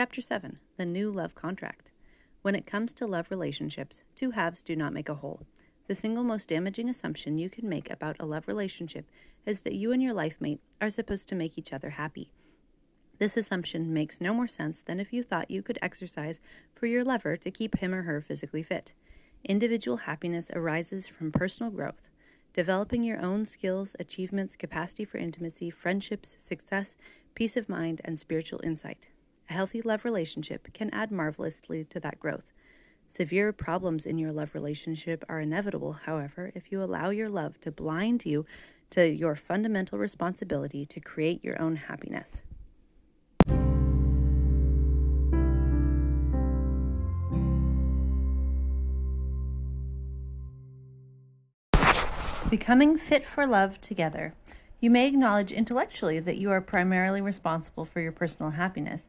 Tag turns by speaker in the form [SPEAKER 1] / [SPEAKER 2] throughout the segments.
[SPEAKER 1] Chapter 7 The New Love Contract. When it comes to love relationships, two halves do not make a whole. The single most damaging assumption you can make about a love relationship is that you and your life mate are supposed to make each other happy. This assumption makes no more sense than if you thought you could exercise for your lover to keep him or her physically fit. Individual happiness arises from personal growth, developing your own skills, achievements, capacity for intimacy, friendships, success, peace of mind, and spiritual insight. A healthy love relationship can add marvelously to that growth. Severe problems in your love relationship are inevitable, however, if you allow your love to blind you to your fundamental responsibility to create your own happiness. Becoming fit for love together. You may acknowledge intellectually that you are primarily responsible for your personal happiness,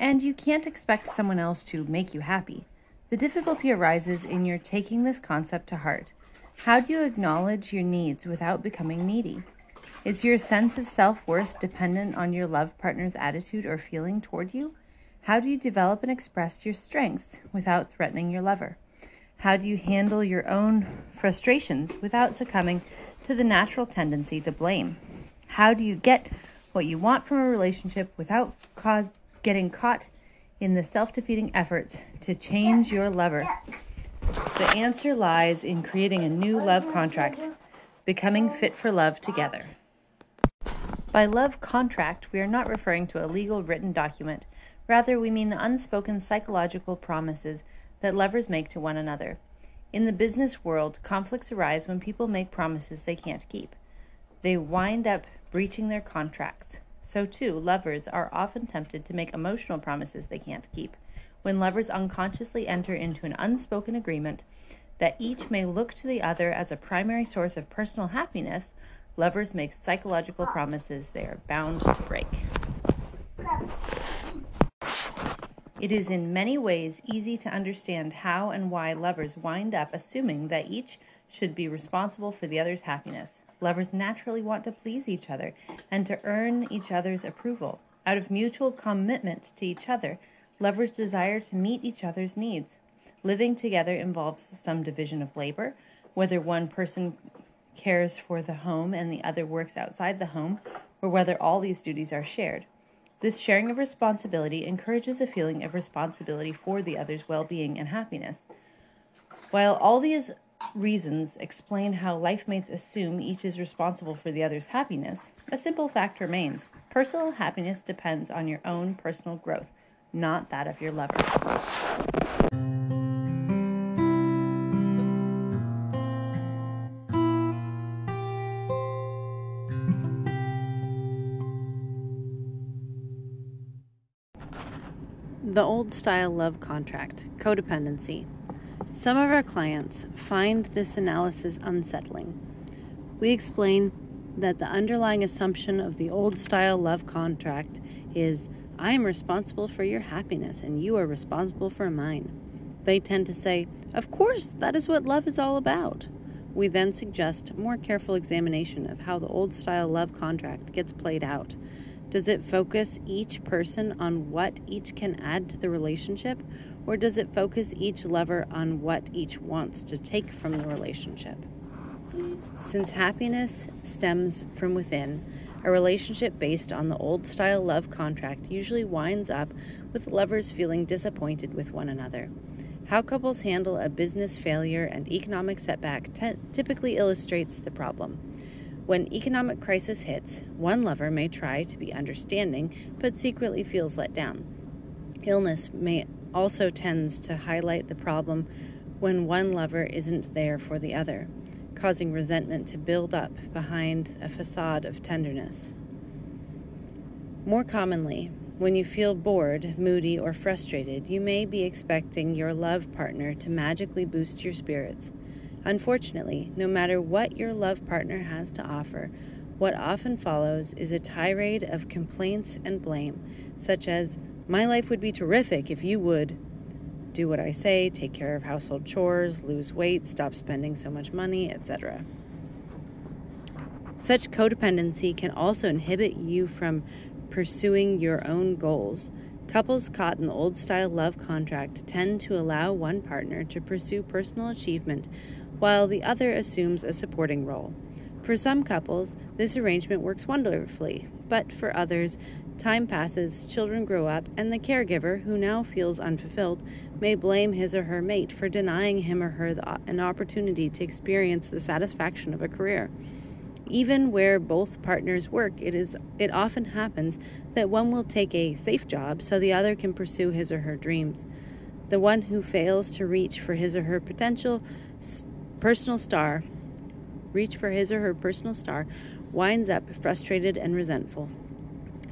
[SPEAKER 1] and you can't expect someone else to make you happy. The difficulty arises in your taking this concept to heart. How do you acknowledge your needs without becoming needy? Is your sense of self worth dependent on your love partner's attitude or feeling toward you? How do you develop and express your strengths without threatening your lover? How do you handle your own frustrations without succumbing to the natural tendency to blame? How do you get what you want from a relationship without cause, getting caught in the self defeating efforts to change your lover? The answer lies in creating a new love contract, becoming fit for love together. By love contract, we are not referring to a legal written document. Rather, we mean the unspoken psychological promises that lovers make to one another. In the business world, conflicts arise when people make promises they can't keep. They wind up breaching their contracts. So, too, lovers are often tempted to make emotional promises they can't keep. When lovers unconsciously enter into an unspoken agreement that each may look to the other as a primary source of personal happiness, lovers make psychological promises they are bound to break. It is in many ways easy to understand how and why lovers wind up assuming that each should be responsible for the other's happiness. Lovers naturally want to please each other and to earn each other's approval. Out of mutual commitment to each other, lovers desire to meet each other's needs. Living together involves some division of labor, whether one person cares for the home and the other works outside the home, or whether all these duties are shared. This sharing of responsibility encourages a feeling of responsibility for the other's well being and happiness. While all these reasons explain how life mates assume each is responsible for the other's happiness, a simple fact remains personal happiness depends on your own personal growth, not that of your lover. The old style love contract, codependency. Some of our clients find this analysis unsettling. We explain that the underlying assumption of the old style love contract is I am responsible for your happiness and you are responsible for mine. They tend to say, Of course, that is what love is all about. We then suggest more careful examination of how the old style love contract gets played out does it focus each person on what each can add to the relationship, or does it focus each lover on what each wants to take from the relationship? Since happiness stems from within, a relationship based on the old style love contract usually winds up with lovers feeling disappointed with one another. How couples handle a business failure and economic setback typically illustrates the problem. When economic crisis hits, one lover may try to be understanding but secretly feels let down. Illness may also tends to highlight the problem when one lover isn't there for the other, causing resentment to build up behind a facade of tenderness. More commonly, when you feel bored, moody, or frustrated, you may be expecting your love partner to magically boost your spirits. Unfortunately, no matter what your love partner has to offer, what often follows is a tirade of complaints and blame, such as, My life would be terrific if you would do what I say, take care of household chores, lose weight, stop spending so much money, etc. Such codependency can also inhibit you from pursuing your own goals, Couples caught in the old style love contract tend to allow one partner to pursue personal achievement while the other assumes a supporting role. For some couples, this arrangement works wonderfully, but for others, time passes, children grow up, and the caregiver, who now feels unfulfilled, may blame his or her mate for denying him or her the, an opportunity to experience the satisfaction of a career. Even where both partners work, it is it often happens that one will take a safe job so the other can pursue his or her dreams. The one who fails to reach for his or her potential personal star reach for his or her personal star, winds up frustrated and resentful.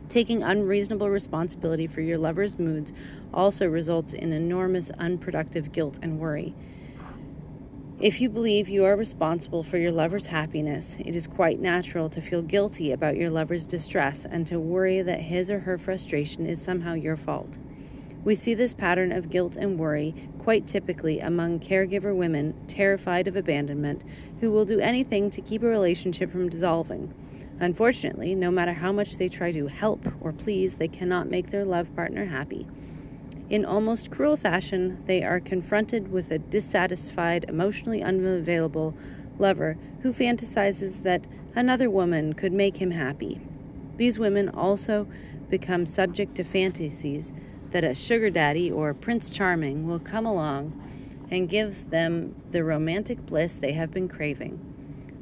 [SPEAKER 1] Taking unreasonable responsibility for your lover's moods also results in enormous unproductive guilt and worry. If you believe you are responsible for your lover's happiness, it is quite natural to feel guilty about your lover's distress and to worry that his or her frustration is somehow your fault. We see this pattern of guilt and worry quite typically among caregiver women terrified of abandonment who will do anything to keep a relationship from dissolving. Unfortunately, no matter how much they try to help or please, they cannot make their love partner happy. In almost cruel fashion, they are confronted with a dissatisfied, emotionally unavailable lover who fantasizes that another woman could make him happy. These women also become subject to fantasies that a sugar daddy or prince charming will come along and give them the romantic bliss they have been craving.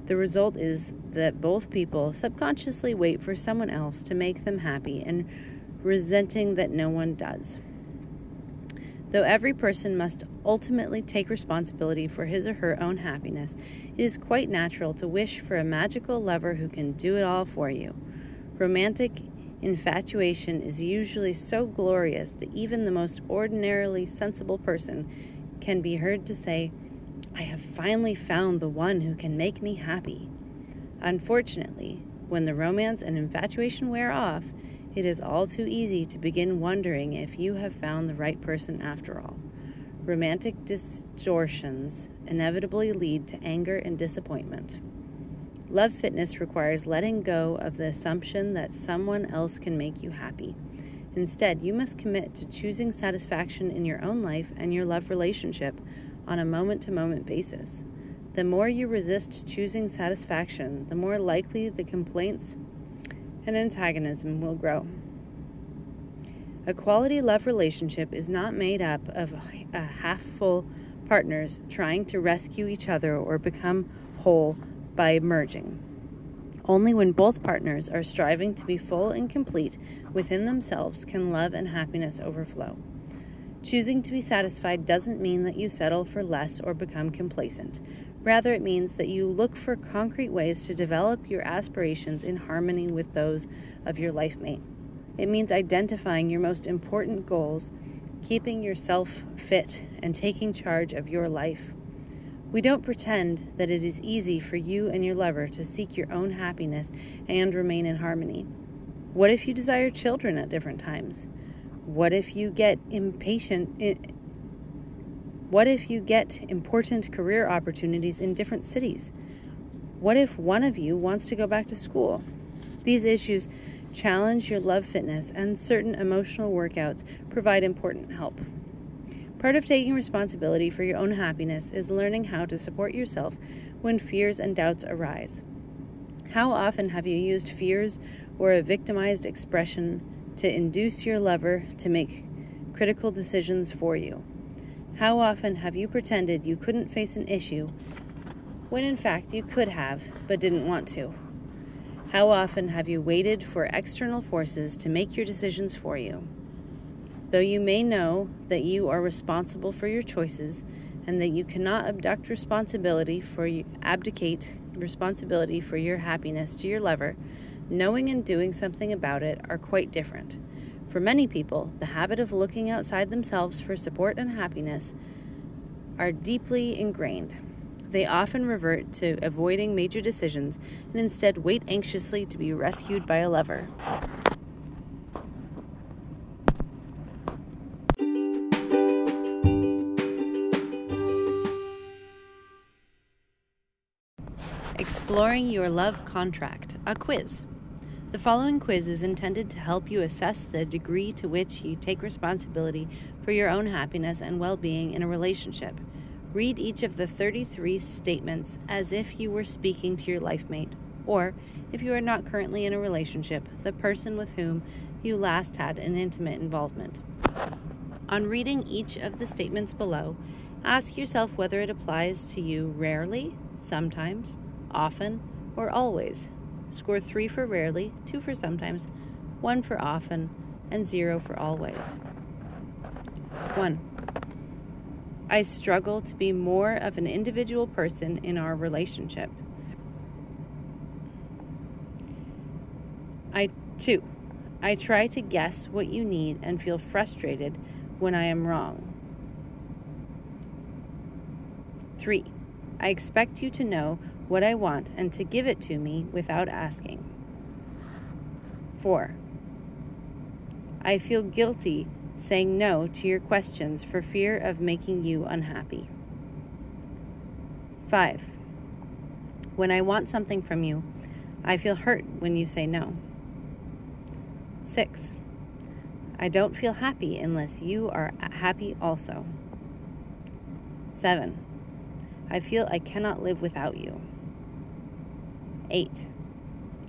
[SPEAKER 1] The result is that both people subconsciously wait for someone else to make them happy and resenting that no one does. Though every person must ultimately take responsibility for his or her own happiness, it is quite natural to wish for a magical lover who can do it all for you. Romantic Infatuation is usually so glorious that even the most ordinarily sensible person can be heard to say, I have finally found the one who can make me happy. Unfortunately, when the romance and infatuation wear off, it is all too easy to begin wondering if you have found the right person after all. Romantic distortions inevitably lead to anger and disappointment. Love fitness requires letting go of the assumption that someone else can make you happy. Instead, you must commit to choosing satisfaction in your own life and your love relationship on a moment to moment basis. The more you resist choosing satisfaction, the more likely the complaints and antagonism will grow. A quality love relationship is not made up of a half full partners trying to rescue each other or become whole by merging. Only when both partners are striving to be full and complete within themselves can love and happiness overflow. Choosing to be satisfied doesn't mean that you settle for less or become complacent. Rather, it means that you look for concrete ways to develop your aspirations in harmony with those of your life mate. It means identifying your most important goals, keeping yourself fit, and taking charge of your life. We don't pretend that it is easy for you and your lover to seek your own happiness and remain in harmony. What if you desire children at different times? What if you get impatient? What if you get important career opportunities in different cities? What if one of you wants to go back to school? These issues challenge your love fitness, and certain emotional workouts provide important help. Part of taking responsibility for your own happiness is learning how to support yourself when fears and doubts arise. How often have you used fears or a victimized expression to induce your lover to make critical decisions for you? How often have you pretended you couldn't face an issue when in fact you could have but didn't want to? How often have you waited for external forces to make your decisions for you? Though you may know that you are responsible for your choices and that you cannot abduct responsibility for you, abdicate responsibility for your happiness to your lover, knowing and doing something about it are quite different. For many people, the habit of looking outside themselves for support and happiness are deeply ingrained. They often revert to avoiding major decisions and instead wait anxiously to be rescued by a lover. Exploring Your Love Contract, a quiz. The following quiz is intended to help you assess the degree to which you take responsibility for your own happiness and well being in a relationship. Read each of the 33 statements as if you were speaking to your life mate, or, if you are not currently in a relationship, the person with whom you last had an intimate involvement. On reading each of the statements below, ask yourself whether it applies to you rarely, sometimes, often, or always. Score 3 for rarely, 2 for sometimes, 1 for often, and 0 for always. 1. I struggle to be more of an individual person in our relationship. I 2. I try to guess what you need and feel frustrated when I am wrong. 3. I expect you to know what I want and to give it to me without asking. 4. I feel guilty saying no to your questions for fear of making you unhappy. 5. When I want something from you, I feel hurt when you say no. 6. I don't feel happy unless you are happy also. 7. I feel I cannot live without you. 8.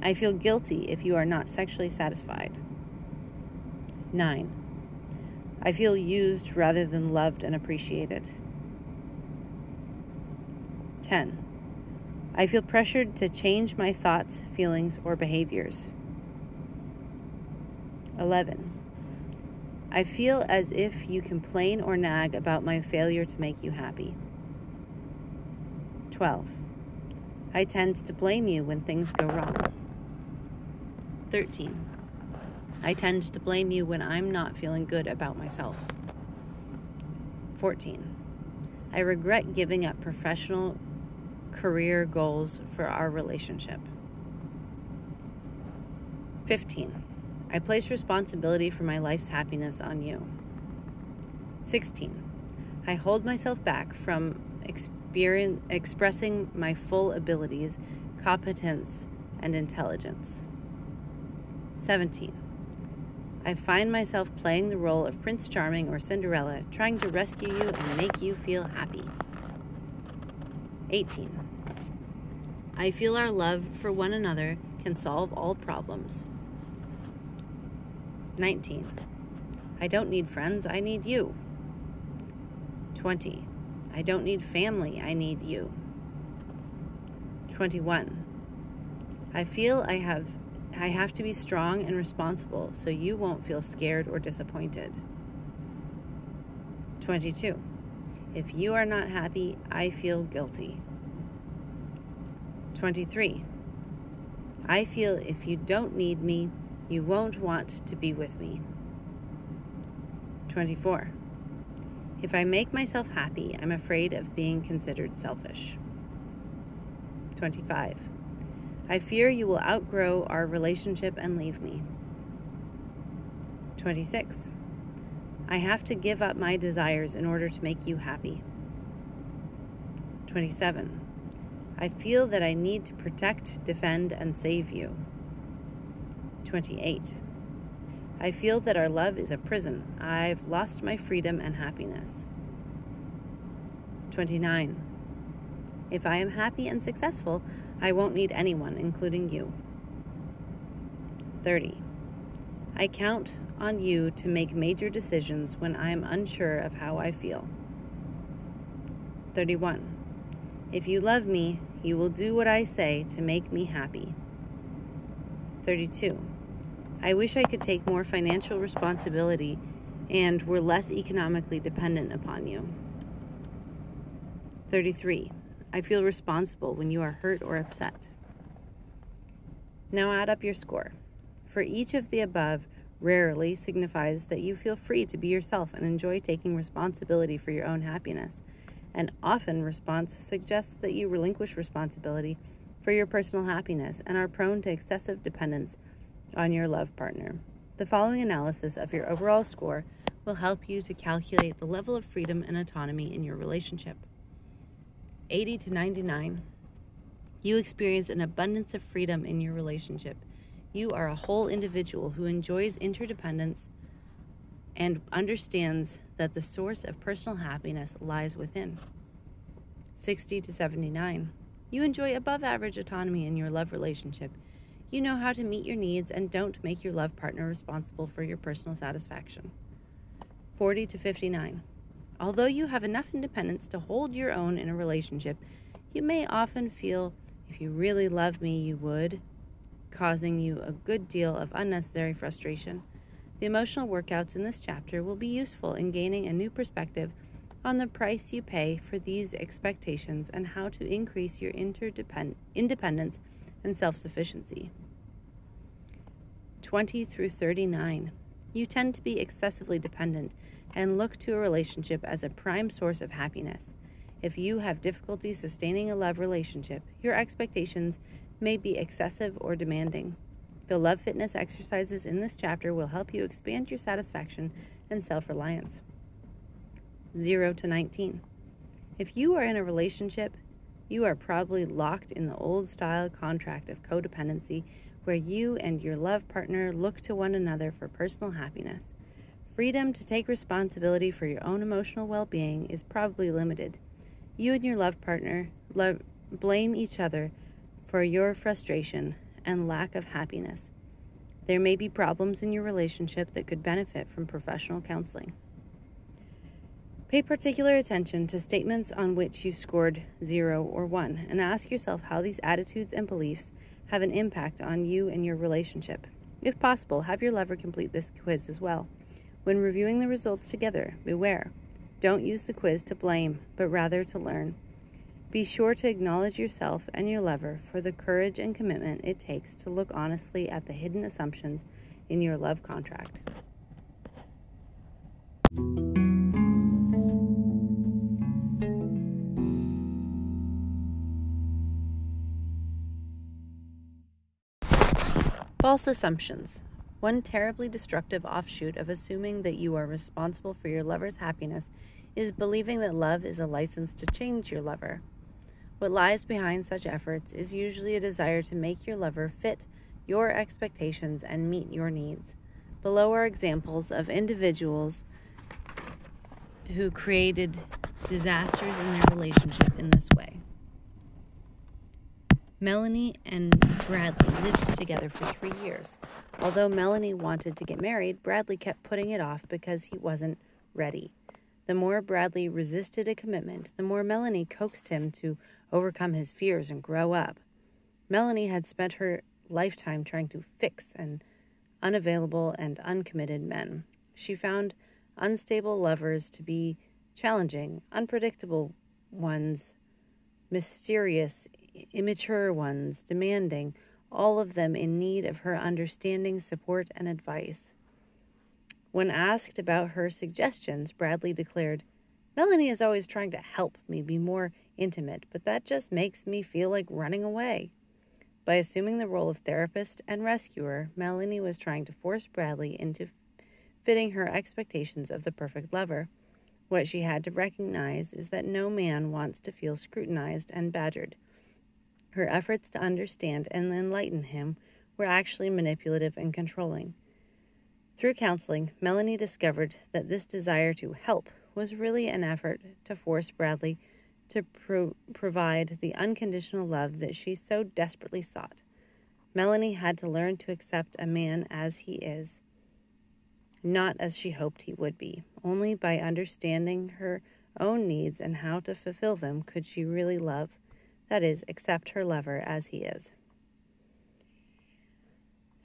[SPEAKER 1] I feel guilty if you are not sexually satisfied. 9. I feel used rather than loved and appreciated. 10. I feel pressured to change my thoughts, feelings, or behaviors. 11. I feel as if you complain or nag about my failure to make you happy. 12. I tend to blame you when things go wrong. 13. I tend to blame you when I'm not feeling good about myself. 14. I regret giving up professional career goals for our relationship. 15. I place responsibility for my life's happiness on you. 16. I hold myself back from experience, expressing my full abilities, competence, and intelligence. 17. I find myself playing the role of Prince Charming or Cinderella, trying to rescue you and make you feel happy. 18. I feel our love for one another can solve all problems. 19. I don't need friends, I need you. 20. I don't need family, I need you. 21. I feel I have I have to be strong and responsible so you won't feel scared or disappointed. 22. If you are not happy, I feel guilty. 23. I feel if you don't need me, you won't want to be with me. 24. If I make myself happy, I'm afraid of being considered selfish. 25. I fear you will outgrow our relationship and leave me. 26. I have to give up my desires in order to make you happy. 27. I feel that I need to protect, defend, and save you. 28. I feel that our love is a prison. I've lost my freedom and happiness. 29. If I am happy and successful, I won't need anyone, including you. 30. I count on you to make major decisions when I am unsure of how I feel. 31. If you love me, you will do what I say to make me happy. 32. I wish I could take more financial responsibility and were less economically dependent upon you. 33. I feel responsible when you are hurt or upset. Now add up your score. For each of the above, rarely signifies that you feel free to be yourself and enjoy taking responsibility for your own happiness. And often, response suggests that you relinquish responsibility for your personal happiness and are prone to excessive dependence on your love partner. The following analysis of your overall score will help you to calculate the level of freedom and autonomy in your relationship. 80 to 99, you experience an abundance of freedom in your relationship. You are a whole individual who enjoys interdependence and understands that the source of personal happiness lies within. 60 to 79. You enjoy above average autonomy in your love relationship. You know how to meet your needs and don't make your love partner responsible for your personal satisfaction. 40 to 59. Although you have enough independence to hold your own in a relationship, you may often feel if you really love me, you would, causing you a good deal of unnecessary frustration. The emotional workouts in this chapter will be useful in gaining a new perspective on the price you pay for these expectations and how to increase your interdepend- independence and self sufficiency. 20 through 39. You tend to be excessively dependent and look to a relationship as a prime source of happiness. If you have difficulty sustaining a love relationship, your expectations may be excessive or demanding. The love fitness exercises in this chapter will help you expand your satisfaction and self reliance. 0 to 19. If you are in a relationship, you are probably locked in the old style contract of codependency where you and your love partner look to one another for personal happiness. Freedom to take responsibility for your own emotional well being is probably limited. You and your love partner lo- blame each other for your frustration and lack of happiness. There may be problems in your relationship that could benefit from professional counseling. Pay particular attention to statements on which you scored 0 or 1 and ask yourself how these attitudes and beliefs have an impact on you and your relationship. If possible, have your lover complete this quiz as well. When reviewing the results together, beware. Don't use the quiz to blame, but rather to learn. Be sure to acknowledge yourself and your lover for the courage and commitment it takes to look honestly at the hidden assumptions in your love contract. False assumptions. One terribly destructive offshoot of assuming that you are responsible for your lover's happiness is believing that love is a license to change your lover. What lies behind such efforts is usually a desire to make your lover fit your expectations and meet your needs. Below are examples of individuals who created disasters in their relationship in this way. Melanie and Bradley lived together for three years. Although Melanie wanted to get married, Bradley kept putting it off because he wasn't ready. The more Bradley resisted a commitment, the more Melanie coaxed him to overcome his fears and grow up. Melanie had spent her lifetime trying to fix an unavailable and uncommitted men. She found unstable lovers to be challenging, unpredictable ones, mysterious, immature ones, demanding, all of them in need of her understanding, support, and advice. When asked about her suggestions, Bradley declared, Melanie is always trying to help me be more intimate, but that just makes me feel like running away. By assuming the role of therapist and rescuer, Melanie was trying to force Bradley into fitting her expectations of the perfect lover. What she had to recognize is that no man wants to feel scrutinized and badgered. Her efforts to understand and enlighten him were actually manipulative and controlling. Through counseling, Melanie discovered that this desire to help was really an effort to force Bradley to pro- provide the unconditional love that she so desperately sought. Melanie had to learn to accept a man as he is, not as she hoped he would be. Only by understanding her own needs and how to fulfill them could she really love, that is, accept her lover as he is.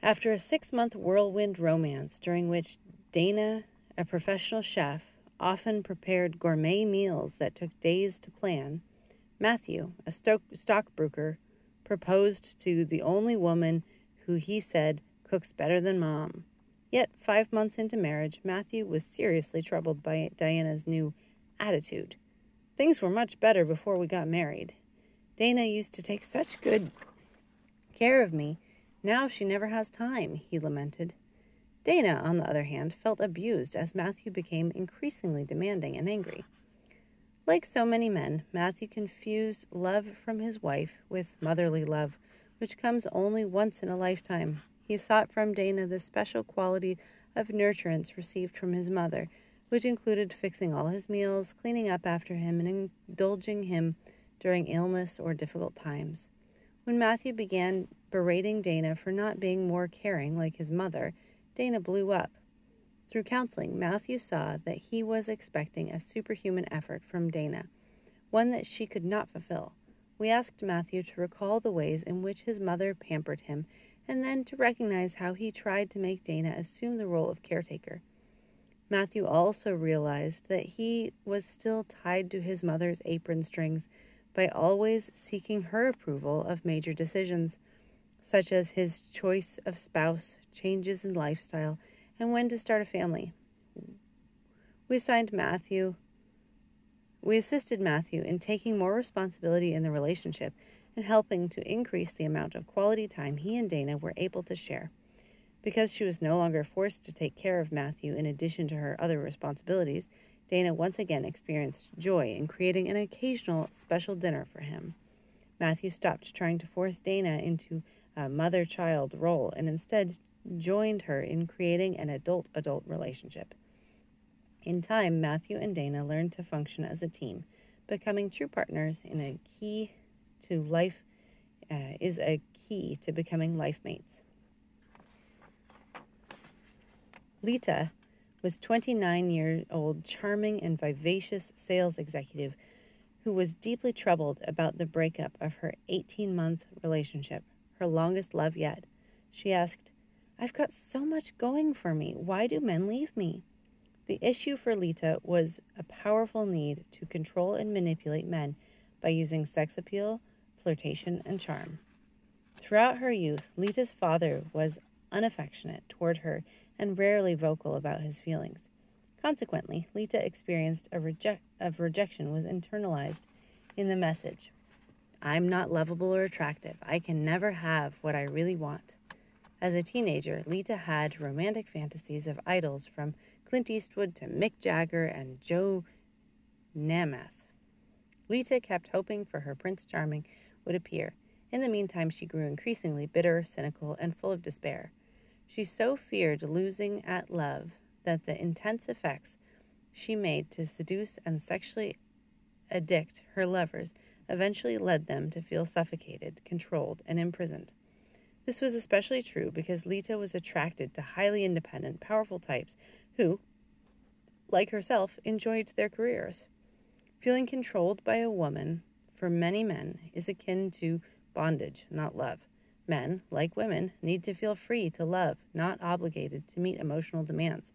[SPEAKER 1] After a six month whirlwind romance during which Dana, a professional chef, often prepared gourmet meals that took days to plan, Matthew, a stockbroker, proposed to the only woman who he said cooks better than mom. Yet, five months into marriage, Matthew was seriously troubled by Diana's new attitude. Things were much better before we got married. Dana used to take such good care of me. Now she never has time, he lamented. Dana, on the other hand, felt abused as Matthew became increasingly demanding and angry. Like so many men, Matthew confused love from his wife with motherly love, which comes only once in a lifetime. He sought from Dana the special quality of nurturance received from his mother, which included fixing all his meals, cleaning up after him, and indulging him during illness or difficult times. When Matthew began berating Dana for not being more caring like his mother, Dana blew up. Through counseling, Matthew saw that he was expecting a superhuman effort from Dana, one that she could not fulfill. We asked Matthew to recall the ways in which his mother pampered him and then to recognize how he tried to make Dana assume the role of caretaker. Matthew also realized that he was still tied to his mother's apron strings by always seeking her approval of major decisions, such as his choice of spouse, changes in lifestyle, and when to start a family. We assigned Matthew we assisted Matthew in taking more responsibility in the relationship and helping to increase the amount of quality time he and Dana were able to share. Because she was no longer forced to take care of Matthew in addition to her other responsibilities, Dana once again experienced joy in creating an occasional special dinner for him. Matthew stopped trying to force Dana into a mother child role and instead joined her in creating an adult adult relationship. In time, Matthew and Dana learned to function as a team, becoming true partners in a key to life uh, is a key to becoming life mates. Lita was 29 year old charming and vivacious sales executive who was deeply troubled about the breakup of her 18 month relationship, her longest love yet. She asked, I've got so much going for me. Why do men leave me? The issue for Lita was a powerful need to control and manipulate men by using sex appeal, flirtation, and charm. Throughout her youth, Lita's father was unaffectionate toward her and rarely vocal about his feelings. Consequently, Lita experienced a reject of rejection was internalized in the message. I'm not lovable or attractive. I can never have what I really want. As a teenager, Lita had romantic fantasies of idols from Clint Eastwood to Mick Jagger and Joe Namath. Lita kept hoping for her Prince Charming would appear. In the meantime, she grew increasingly bitter, cynical, and full of despair. She so feared losing at love that the intense effects she made to seduce and sexually addict her lovers eventually led them to feel suffocated, controlled, and imprisoned. This was especially true because Lita was attracted to highly independent, powerful types who, like herself, enjoyed their careers. Feeling controlled by a woman, for many men, is akin to bondage, not love. Men, like women, need to feel free to love, not obligated to meet emotional demands.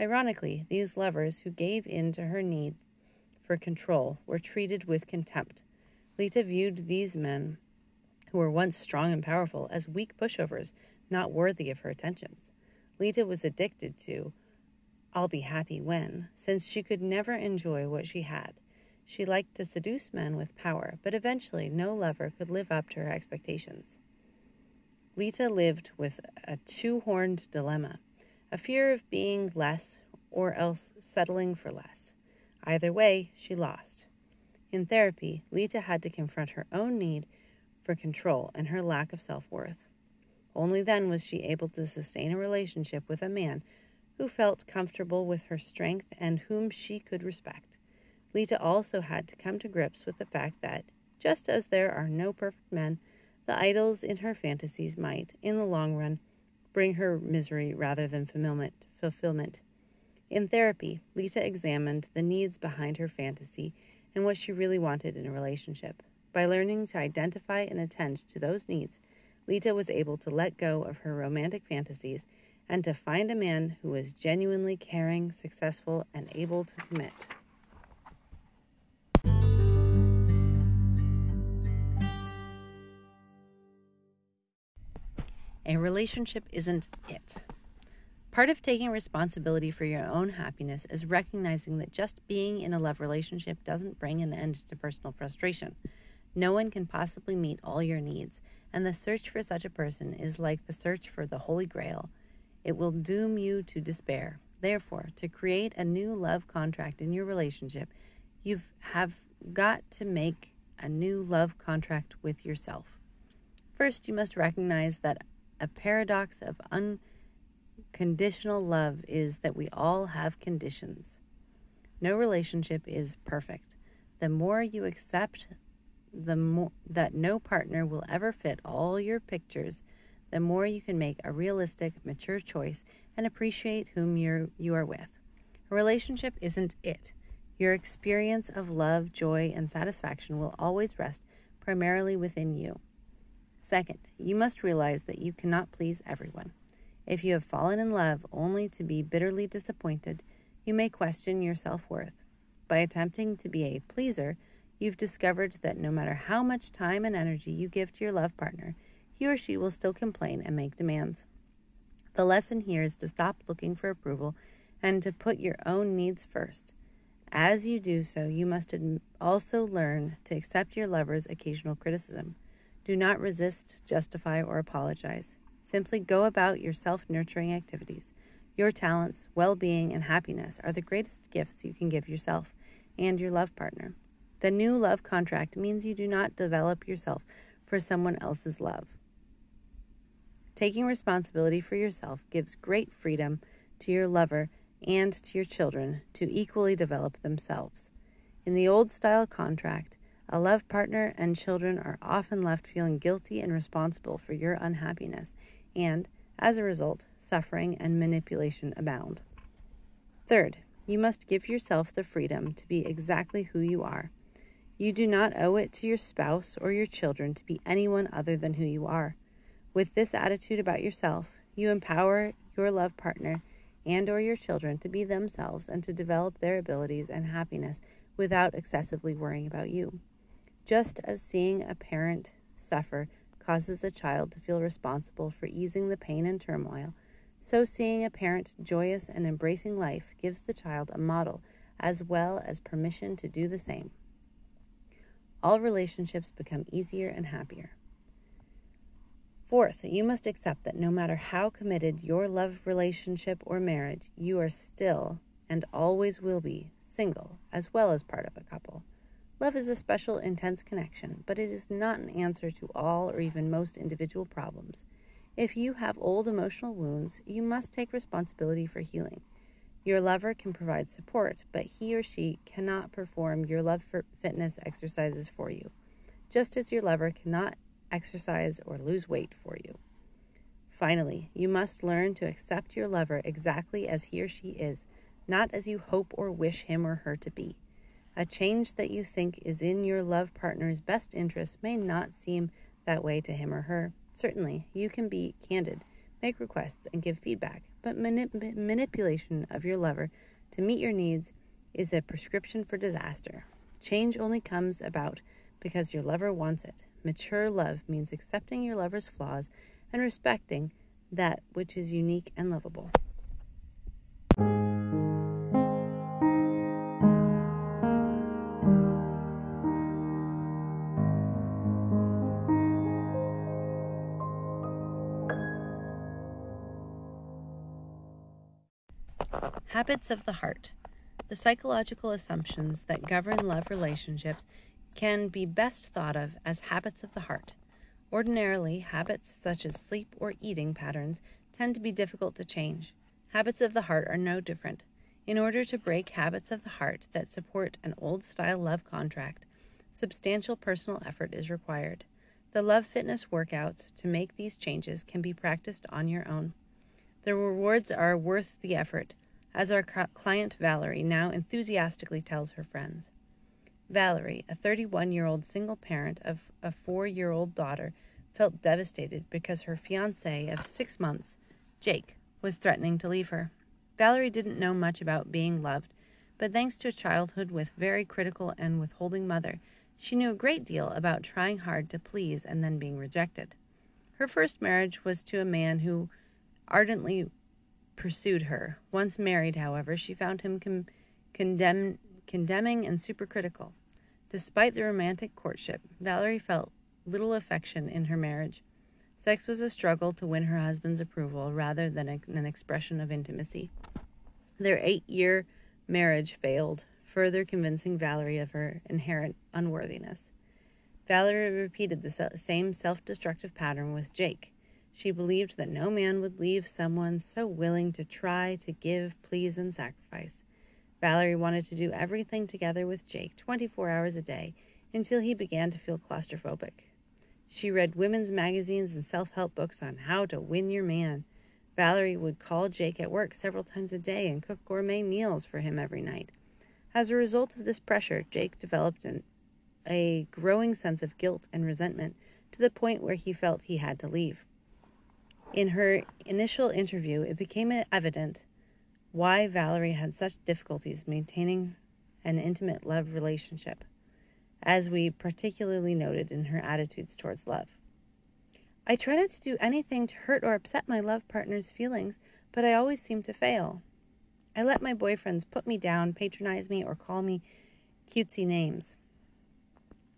[SPEAKER 1] Ironically, these lovers who gave in to her need for control were treated with contempt. Lita viewed these men, who were once strong and powerful, as weak pushovers, not worthy of her attentions. Lita was addicted to I'll be happy when, since she could never enjoy what she had. She liked to seduce men with power, but eventually no lover could live up to her expectations. Lita lived with a two horned dilemma a fear of being less or else settling for less. Either way, she lost. In therapy, Lita had to confront her own need for control and her lack of self worth. Only then was she able to sustain a relationship with a man who felt comfortable with her strength and whom she could respect. Lita also had to come to grips with the fact that, just as there are no perfect men, the idols in her fantasies might, in the long run, bring her misery rather than fulfillment. In therapy, Lita examined the needs behind her fantasy and what she really wanted in a relationship. By learning to identify and attend to those needs, Lita was able to let go of her romantic fantasies and to find a man who was genuinely caring, successful, and able to commit. A relationship isn't it. Part of taking responsibility for your own happiness is recognizing that just being in a love relationship doesn't bring an end to personal frustration. No one can possibly meet all your needs, and the search for such a person is like the search for the Holy Grail it will doom you to despair. Therefore, to create a new love contract in your relationship, you have got to make a new love contract with yourself. First, you must recognize that a paradox of unconditional love is that we all have conditions. No relationship is perfect. The more you accept the that no partner will ever fit all your pictures, the more you can make a realistic, mature choice and appreciate whom you're, you are with. A relationship isn't it. Your experience of love, joy, and satisfaction will always rest primarily within you. Second, you must realize that you cannot please everyone. If you have fallen in love only to be bitterly disappointed, you may question your self worth. By attempting to be a pleaser, you've discovered that no matter how much time and energy you give to your love partner, he or she will still complain and make demands. The lesson here is to stop looking for approval and to put your own needs first. As you do so, you must also learn to accept your lover's occasional criticism. Do not resist, justify, or apologize. Simply go about your self nurturing activities. Your talents, well being, and happiness are the greatest gifts you can give yourself and your love partner. The new love contract means you do not develop yourself for someone else's love. Taking responsibility for yourself gives great freedom to your lover and to your children to equally develop themselves. In the old style contract, a love partner and children are often left feeling guilty and responsible for your unhappiness, and, as a result, suffering and manipulation abound. Third, you must give yourself the freedom to be exactly who you are. You do not owe it to your spouse or your children to be anyone other than who you are. With this attitude about yourself, you empower your love partner and or your children to be themselves and to develop their abilities and happiness without excessively worrying about you. Just as seeing a parent suffer causes a child to feel responsible for easing the pain and turmoil, so seeing a parent joyous and embracing life gives the child a model as well as permission to do the same. All relationships become easier and happier. Fourth, you must accept that no matter how committed your love relationship or marriage, you are still and always will be single as well as part of a couple. Love is a special, intense connection, but it is not an answer to all or even most individual problems. If you have old emotional wounds, you must take responsibility for healing. Your lover can provide support, but he or she cannot perform your love fitness exercises for you, just as your lover cannot exercise, or lose weight for you. Finally, you must learn to accept your lover exactly as he or she is, not as you hope or wish him or her to be. A change that you think is in your love partner's best interest may not seem that way to him or her. Certainly, you can be candid, make requests, and give feedback, but manip- manipulation of your lover to meet your needs is a prescription for disaster. Change only comes about because your lover wants it. Mature love means accepting your lover's flaws and respecting that which is unique and lovable. Habits of the heart. The psychological assumptions that govern love relationships can be best thought of as habits of the heart. Ordinarily, habits such as sleep or eating patterns tend to be difficult to change. Habits of the heart are no different. In order to break habits of the heart that support an old style love contract, substantial personal effort is required. The love fitness workouts to make these changes can be practiced on your own. The rewards are worth the effort, as our client Valerie now enthusiastically tells her friends. Valerie, a 31 year old single parent of a four year old daughter, felt devastated because her fiance of six months, Jake, was threatening to leave her. Valerie didn't know much about being loved, but thanks to a childhood with very critical and withholding mother, she knew a great deal about trying hard to please and then being rejected. Her first marriage was to a man who ardently pursued her. Once married, however, she found him con- condemn- condemning and supercritical. Despite the romantic courtship, Valerie felt little affection in her marriage. Sex was a struggle to win her husband's approval rather than a, an expression of intimacy. Their eight year marriage failed, further convincing Valerie of her inherent unworthiness. Valerie repeated the same self destructive pattern with Jake. She believed that no man would leave someone so willing to try to give, please, and sacrifice. Valerie wanted to do everything together with Jake 24 hours a day until he began to feel claustrophobic. She read women's magazines and self help books on how to win your man. Valerie would call Jake at work several times a day and cook gourmet meals for him every night. As a result of this pressure, Jake developed an, a growing sense of guilt and resentment to the point where he felt he had to leave. In her initial interview, it became evident why Valerie had such difficulties maintaining an intimate love relationship, as we particularly noted in her attitudes towards love. I try not to do anything to hurt or upset my love partner's feelings, but I always seem to fail. I let my boyfriends put me down, patronize me, or call me cutesy names.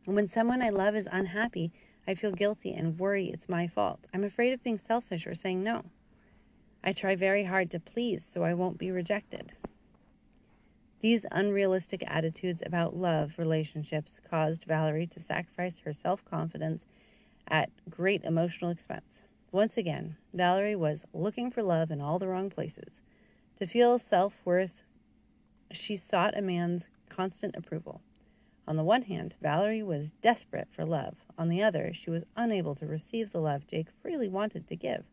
[SPEAKER 1] When someone I love is unhappy, I feel guilty and worry it's my fault. I'm afraid of being selfish or saying no. I try very hard to please so I won't be rejected. These unrealistic attitudes about love relationships caused Valerie to sacrifice her self confidence at great emotional expense. Once again, Valerie was looking for love in all the wrong places. To feel self worth, she sought a man's constant approval. On the one hand, Valerie was desperate for love. On the other, she was unable to receive the love Jake freely wanted to give.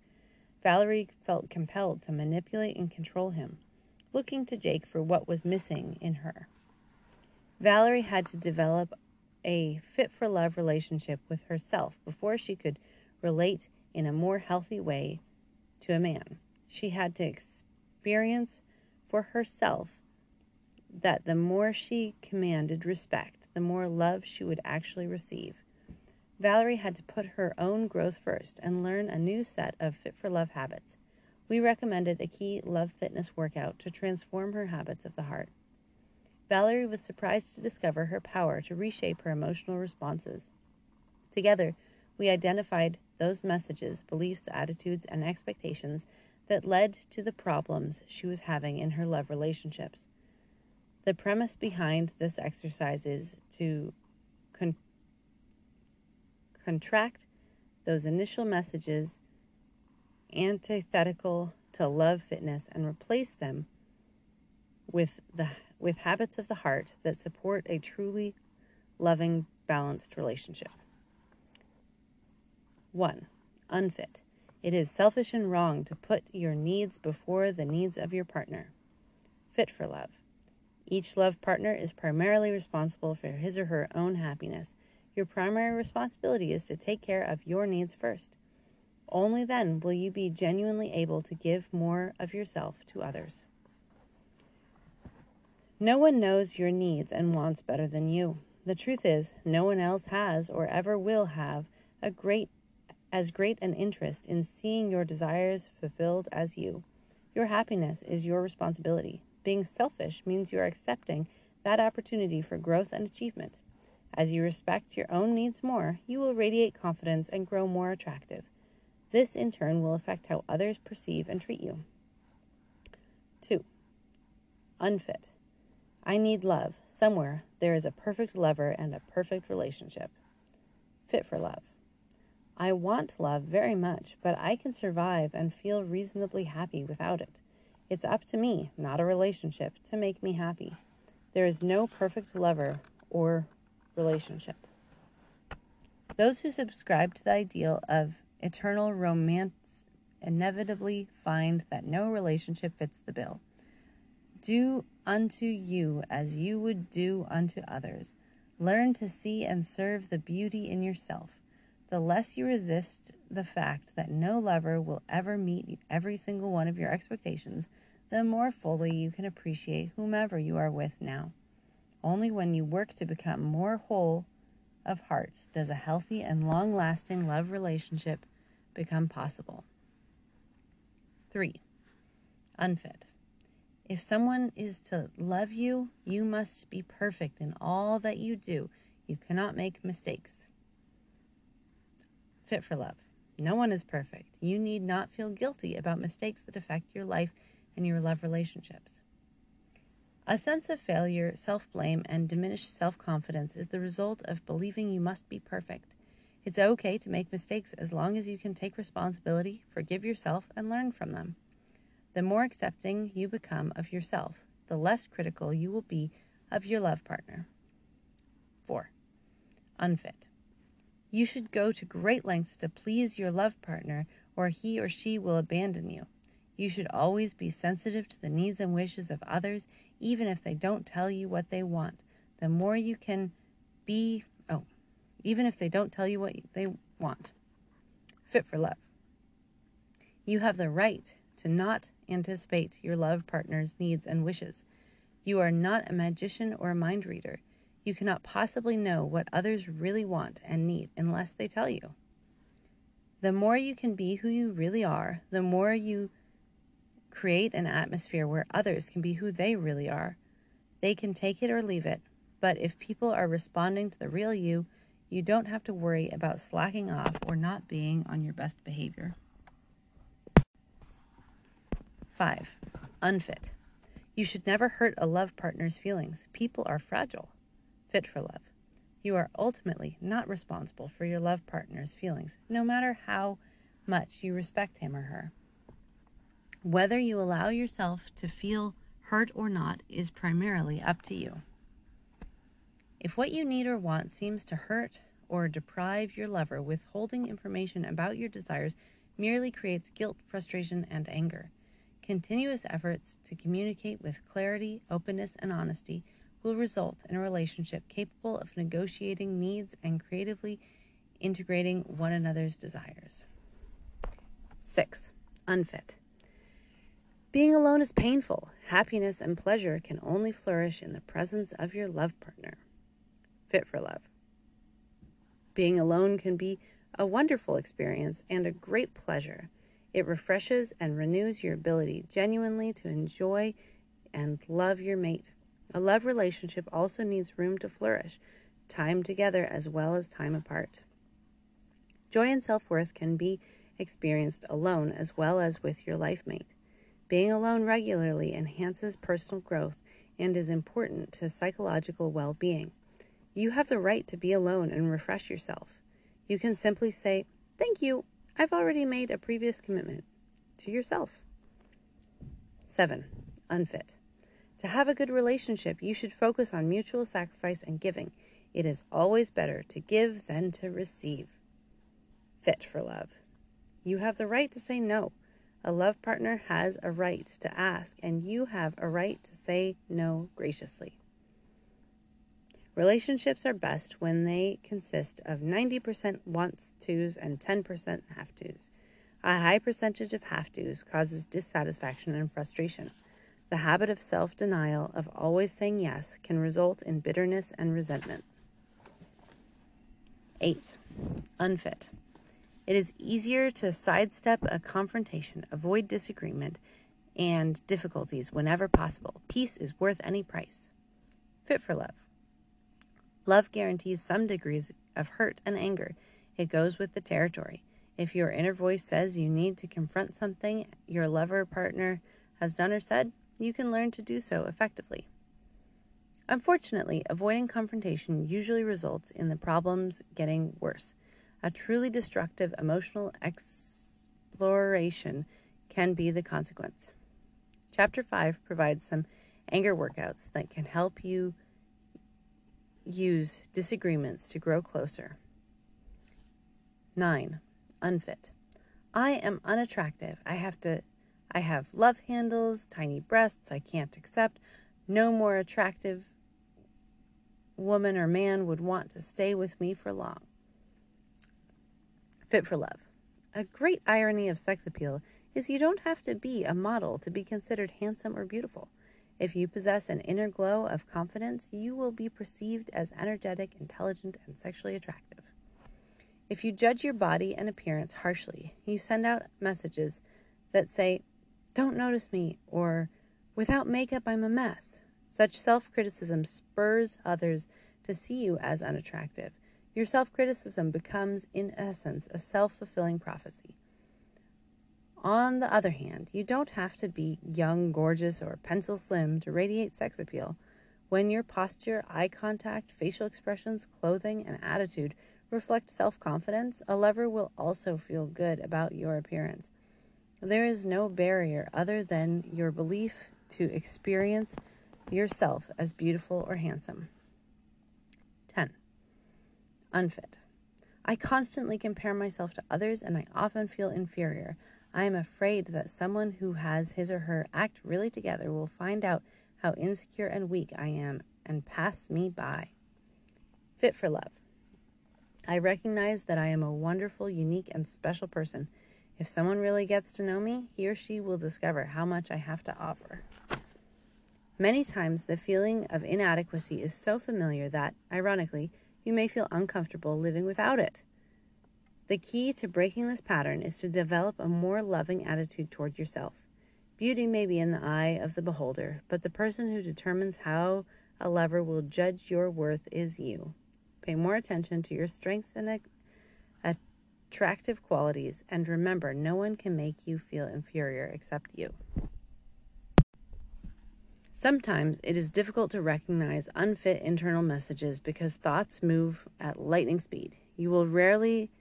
[SPEAKER 1] Valerie felt compelled to manipulate and control him, looking to Jake for what was missing in her. Valerie had to develop a fit for love relationship with herself before she could relate in a more healthy way to a man. She had to experience for herself that the more she commanded respect, the more love she would actually receive. Valerie had to put her own growth first and learn a new set of fit for love habits. We recommended a key love fitness workout to transform her habits of the heart. Valerie was surprised to discover her power to reshape her emotional responses. Together, we identified those messages, beliefs, attitudes, and expectations that led to the problems she was having in her love relationships. The premise behind this exercise is to con- contract those initial messages antithetical to love fitness and replace them with the with habits of the heart that support a truly loving balanced relationship. 1 unfit. It is selfish and wrong to put your needs before the needs of your partner. Fit for love each love partner is primarily responsible for his or her own happiness your primary responsibility is to take care of your needs first. Only then will you be genuinely able to give more of yourself to others. No one knows your needs and wants better than you. The truth is, no one else has or ever will have a great as great an interest in seeing your desires fulfilled as you. Your happiness is your responsibility. Being selfish means you are accepting that opportunity for growth and achievement. As you respect your own needs more, you will radiate confidence and grow more attractive. This, in turn, will affect how others perceive and treat you. 2. Unfit. I need love. Somewhere there is a perfect lover and a perfect relationship. Fit for love. I want love very much, but I can survive and feel reasonably happy without it. It's up to me, not a relationship, to make me happy. There is no perfect lover or relationship. Those who subscribe to the ideal of eternal romance inevitably find that no relationship fits the bill. Do unto you as you would do unto others. Learn to see and serve the beauty in yourself. The less you resist the fact that no lover will ever meet every single one of your expectations, the more fully you can appreciate whomever you are with now. Only when you work to become more whole of heart does a healthy and long lasting love relationship become possible. 3. Unfit. If someone is to love you, you must be perfect in all that you do. You cannot make mistakes. Fit for love. No one is perfect. You need not feel guilty about mistakes that affect your life and your love relationships. A sense of failure, self blame, and diminished self confidence is the result of believing you must be perfect. It's okay to make mistakes as long as you can take responsibility, forgive yourself, and learn from them. The more accepting you become of yourself, the less critical you will be of your love partner. 4. Unfit. You should go to great lengths to please your love partner, or he or she will abandon you. You should always be sensitive to the needs and wishes of others, even if they don't tell you what they want. The more you can be, oh, even if they don't tell you what they want. Fit for love. You have the right to not anticipate your love partner's needs and wishes. You are not a magician or a mind reader. You cannot possibly know what others really want and need unless they tell you. The more you can be who you really are, the more you create an atmosphere where others can be who they really are. They can take it or leave it, but if people are responding to the real you, you don't have to worry about slacking off or not being on your best behavior. 5. Unfit. You should never hurt a love partner's feelings. People are fragile. Fit for love. You are ultimately not responsible for your love partner's feelings, no matter how much you respect him or her. Whether you allow yourself to feel hurt or not is primarily up to you. If what you need or want seems to hurt or deprive your lover, withholding information about your desires merely creates guilt, frustration, and anger. Continuous efforts to communicate with clarity, openness, and honesty will result in a relationship capable of negotiating needs and creatively integrating one another's desires. 6. Unfit. Being alone is painful. Happiness and pleasure can only flourish in the presence of your love partner. Fit for love. Being alone can be a wonderful experience and a great pleasure. It refreshes and renews your ability genuinely to enjoy and love your mate. A love relationship also needs room to flourish, time together as well as time apart. Joy and self worth can be experienced alone as well as with your life mate. Being alone regularly enhances personal growth and is important to psychological well being. You have the right to be alone and refresh yourself. You can simply say, Thank you, I've already made a previous commitment to yourself. 7. Unfit. To have a good relationship, you should focus on mutual sacrifice and giving. It is always better to give than to receive. Fit for love. You have the right to say no. A love partner has a right to ask, and you have a right to say no graciously. Relationships are best when they consist of 90% wants tos and 10% have tos. A high percentage of have tos causes dissatisfaction and frustration. The habit of self denial, of always saying yes, can result in bitterness and resentment. 8. Unfit. It is easier to sidestep a confrontation, avoid disagreement and difficulties whenever possible. Peace is worth any price. Fit for love. Love guarantees some degrees of hurt and anger. It goes with the territory. If your inner voice says you need to confront something your lover or partner has done or said, you can learn to do so effectively. Unfortunately, avoiding confrontation usually results in the problems getting worse. A truly destructive emotional exploration can be the consequence. Chapter 5 provides some anger workouts that can help you use disagreements to grow closer. 9. Unfit. I am unattractive. I have to I have love handles, tiny breasts I can't accept. No more attractive woman or man would want to stay with me for long. Fit for love. A great irony of sex appeal is you don't have to be a model to be considered handsome or beautiful. If you possess an inner glow of confidence, you will be perceived as energetic, intelligent, and sexually attractive. If you judge your body and appearance harshly, you send out messages that say, Don't notice me, or Without makeup, I'm a mess. Such self criticism spurs others to see you as unattractive. Your self criticism becomes, in essence, a self fulfilling prophecy. On the other hand, you don't have to be young, gorgeous, or pencil slim to radiate sex appeal. When your posture, eye contact, facial expressions, clothing, and attitude reflect self confidence, a lover will also feel good about your appearance. There is no barrier other than your belief to experience yourself as beautiful or handsome. 10. Unfit. I constantly compare myself to others and I often feel inferior. I am afraid that someone who has his or her act really together will find out how insecure and weak I am and pass me by. Fit for love. I recognize that I am a wonderful, unique, and special person. If someone really gets to know me, he or she will discover how much I have to offer. Many times, the feeling of inadequacy is so familiar that, ironically, you may feel uncomfortable living without it. The key to breaking this pattern is to develop a more loving attitude toward yourself. Beauty may be in the eye of the beholder, but the person who determines how a lover will judge your worth is you. Pay more attention to your strengths and attractive qualities, and remember no one can make you feel inferior except you. Sometimes it is difficult to recognize unfit internal messages because thoughts move at lightning speed. You will rarely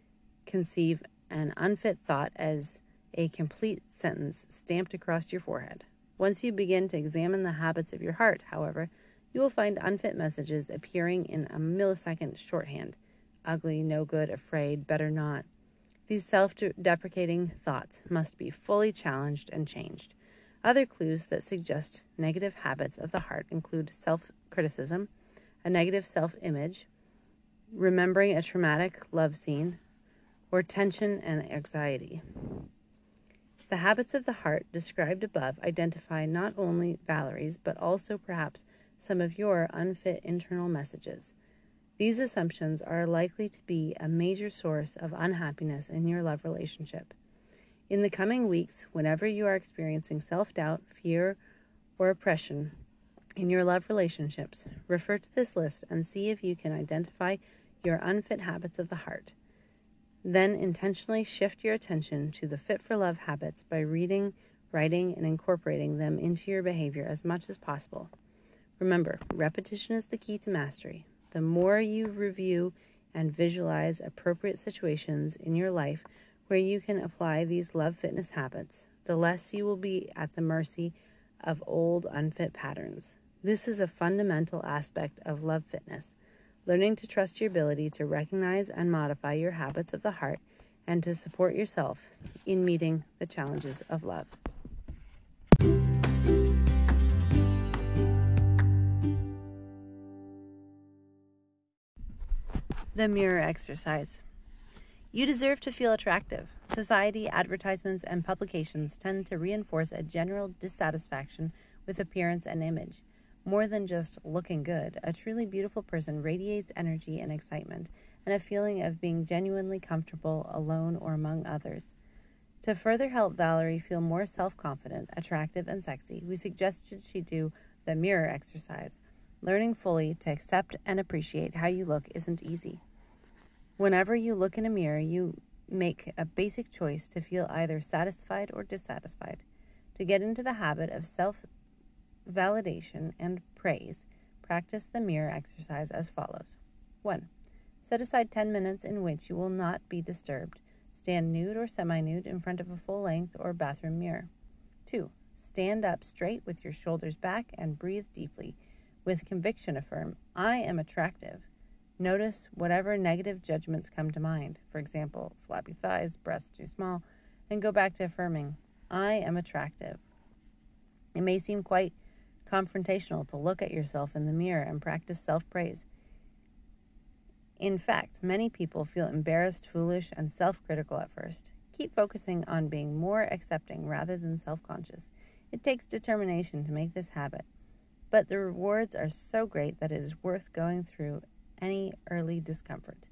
[SPEAKER 1] conceive an unfit thought as a complete sentence stamped across your forehead. Once you begin to examine the habits of your heart, however, you will find unfit messages appearing in a millisecond shorthand ugly, no good, afraid, better not. These self deprecating thoughts must be fully challenged and changed. Other clues that suggest negative habits of the heart include self criticism, a negative self image, remembering a traumatic love scene, or tension and anxiety. The habits of the heart described above identify not only Valerie's, but also perhaps some of your unfit internal messages. These assumptions are likely to be a major source of unhappiness in your love relationship. In the coming weeks, whenever you are experiencing self doubt, fear, or oppression in your love relationships, refer to this list and see if you can identify your unfit habits of the heart. Then intentionally shift your attention to the fit for love habits by reading, writing, and incorporating them into your behavior as much as possible. Remember, repetition is the key to mastery. The more you review and visualize appropriate situations in your life, where you can apply these love fitness habits, the less you will be at the mercy of old unfit patterns. This is a fundamental aspect of love fitness, learning to trust your ability to recognize and modify your habits of the heart and to support yourself in meeting the challenges of love. The mirror exercise. You deserve to feel attractive. Society, advertisements, and publications tend to reinforce a general dissatisfaction with appearance and image. More than just looking good, a truly beautiful person radiates energy and excitement and a feeling of being genuinely comfortable alone or among others. To further help Valerie feel more self confident, attractive, and sexy, we suggested she do the mirror exercise. Learning fully to accept and appreciate how you look isn't easy. Whenever you look in a mirror, you make a basic choice to feel either satisfied or dissatisfied. To get into the habit of self validation and praise, practice the mirror exercise as follows 1. Set aside 10 minutes in which you will not be disturbed. Stand nude or semi nude in front of a full length or bathroom mirror. 2. Stand up straight with your shoulders back and breathe deeply. With conviction, affirm, I am attractive. Notice whatever negative judgments come to mind. For example, flabby thighs, breasts too small, and go back to affirming, I am attractive. It may seem quite confrontational to look at yourself in the mirror and practice self praise. In fact, many people feel embarrassed, foolish, and self critical at first. Keep focusing on being more accepting rather than self conscious. It takes determination to make this habit, but the rewards are so great that it is worth going through any early discomfort.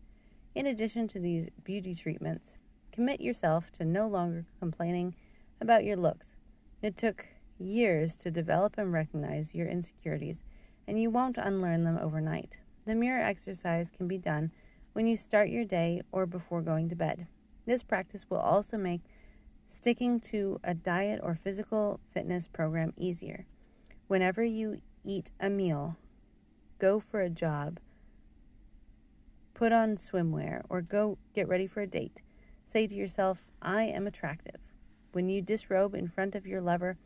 [SPEAKER 1] In addition to these beauty treatments, commit yourself to no longer complaining about your looks. It took years to develop and recognize your insecurities, and you won't unlearn them overnight. The mirror exercise can be done when you start your day or before going to bed. This practice will also make sticking to a diet or physical fitness program easier. Whenever you eat a meal, go for a jog, put on swimwear, or go get ready for a date. Say to yourself, I am attractive. When you disrobe in front of your lover,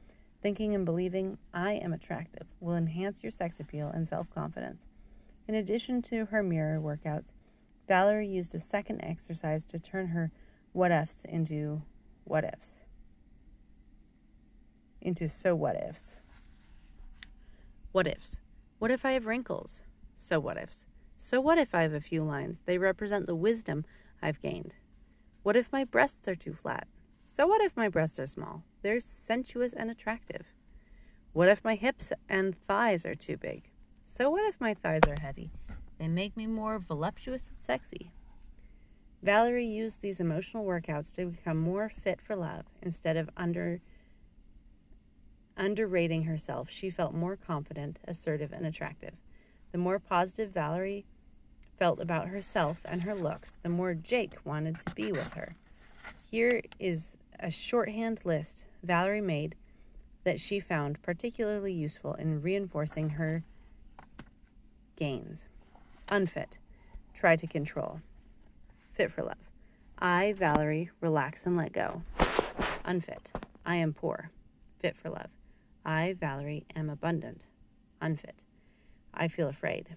[SPEAKER 1] thinking and believing, I am attractive, will enhance your sex appeal and self confidence. In addition to her mirror workouts, Valerie used a second exercise to turn her what ifs into what ifs. Into so what ifs. What ifs? What if I have wrinkles? So what ifs? So what if I have a few lines? They represent the wisdom I've gained. What if my breasts are too flat? So what if my breasts are small? They're sensuous and attractive. What if my hips and thighs are too big? So what if my thighs are heavy? They make me more voluptuous and sexy. Valerie used these emotional workouts to become more fit for love instead of under underrating herself. She felt more confident, assertive, and attractive. The more positive Valerie felt about herself and her looks, the more Jake wanted to be with her. Here is a shorthand list Valerie made that she found particularly useful in reinforcing her gains. Unfit. Try to control. Fit for love. I, Valerie, relax and let go. Unfit. I am poor. Fit for love. I, Valerie, am abundant. Unfit. I feel afraid.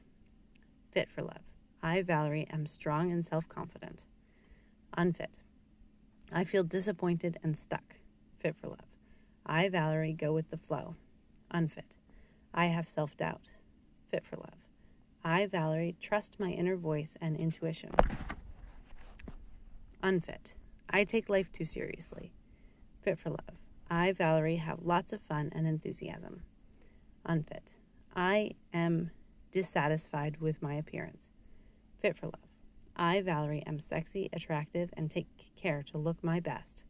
[SPEAKER 1] Fit for love. I, Valerie, am strong and self confident. Unfit. I feel disappointed and stuck. Fit for love. I, Valerie, go with the flow. Unfit. I have self doubt. Fit for love. I, Valerie, trust my inner voice and intuition. Unfit. I take life too seriously. Fit for love. I, Valerie, have lots of fun and enthusiasm. Unfit. I am dissatisfied with my appearance. Fit for love. I, Valerie, am sexy, attractive, and take care to look my best.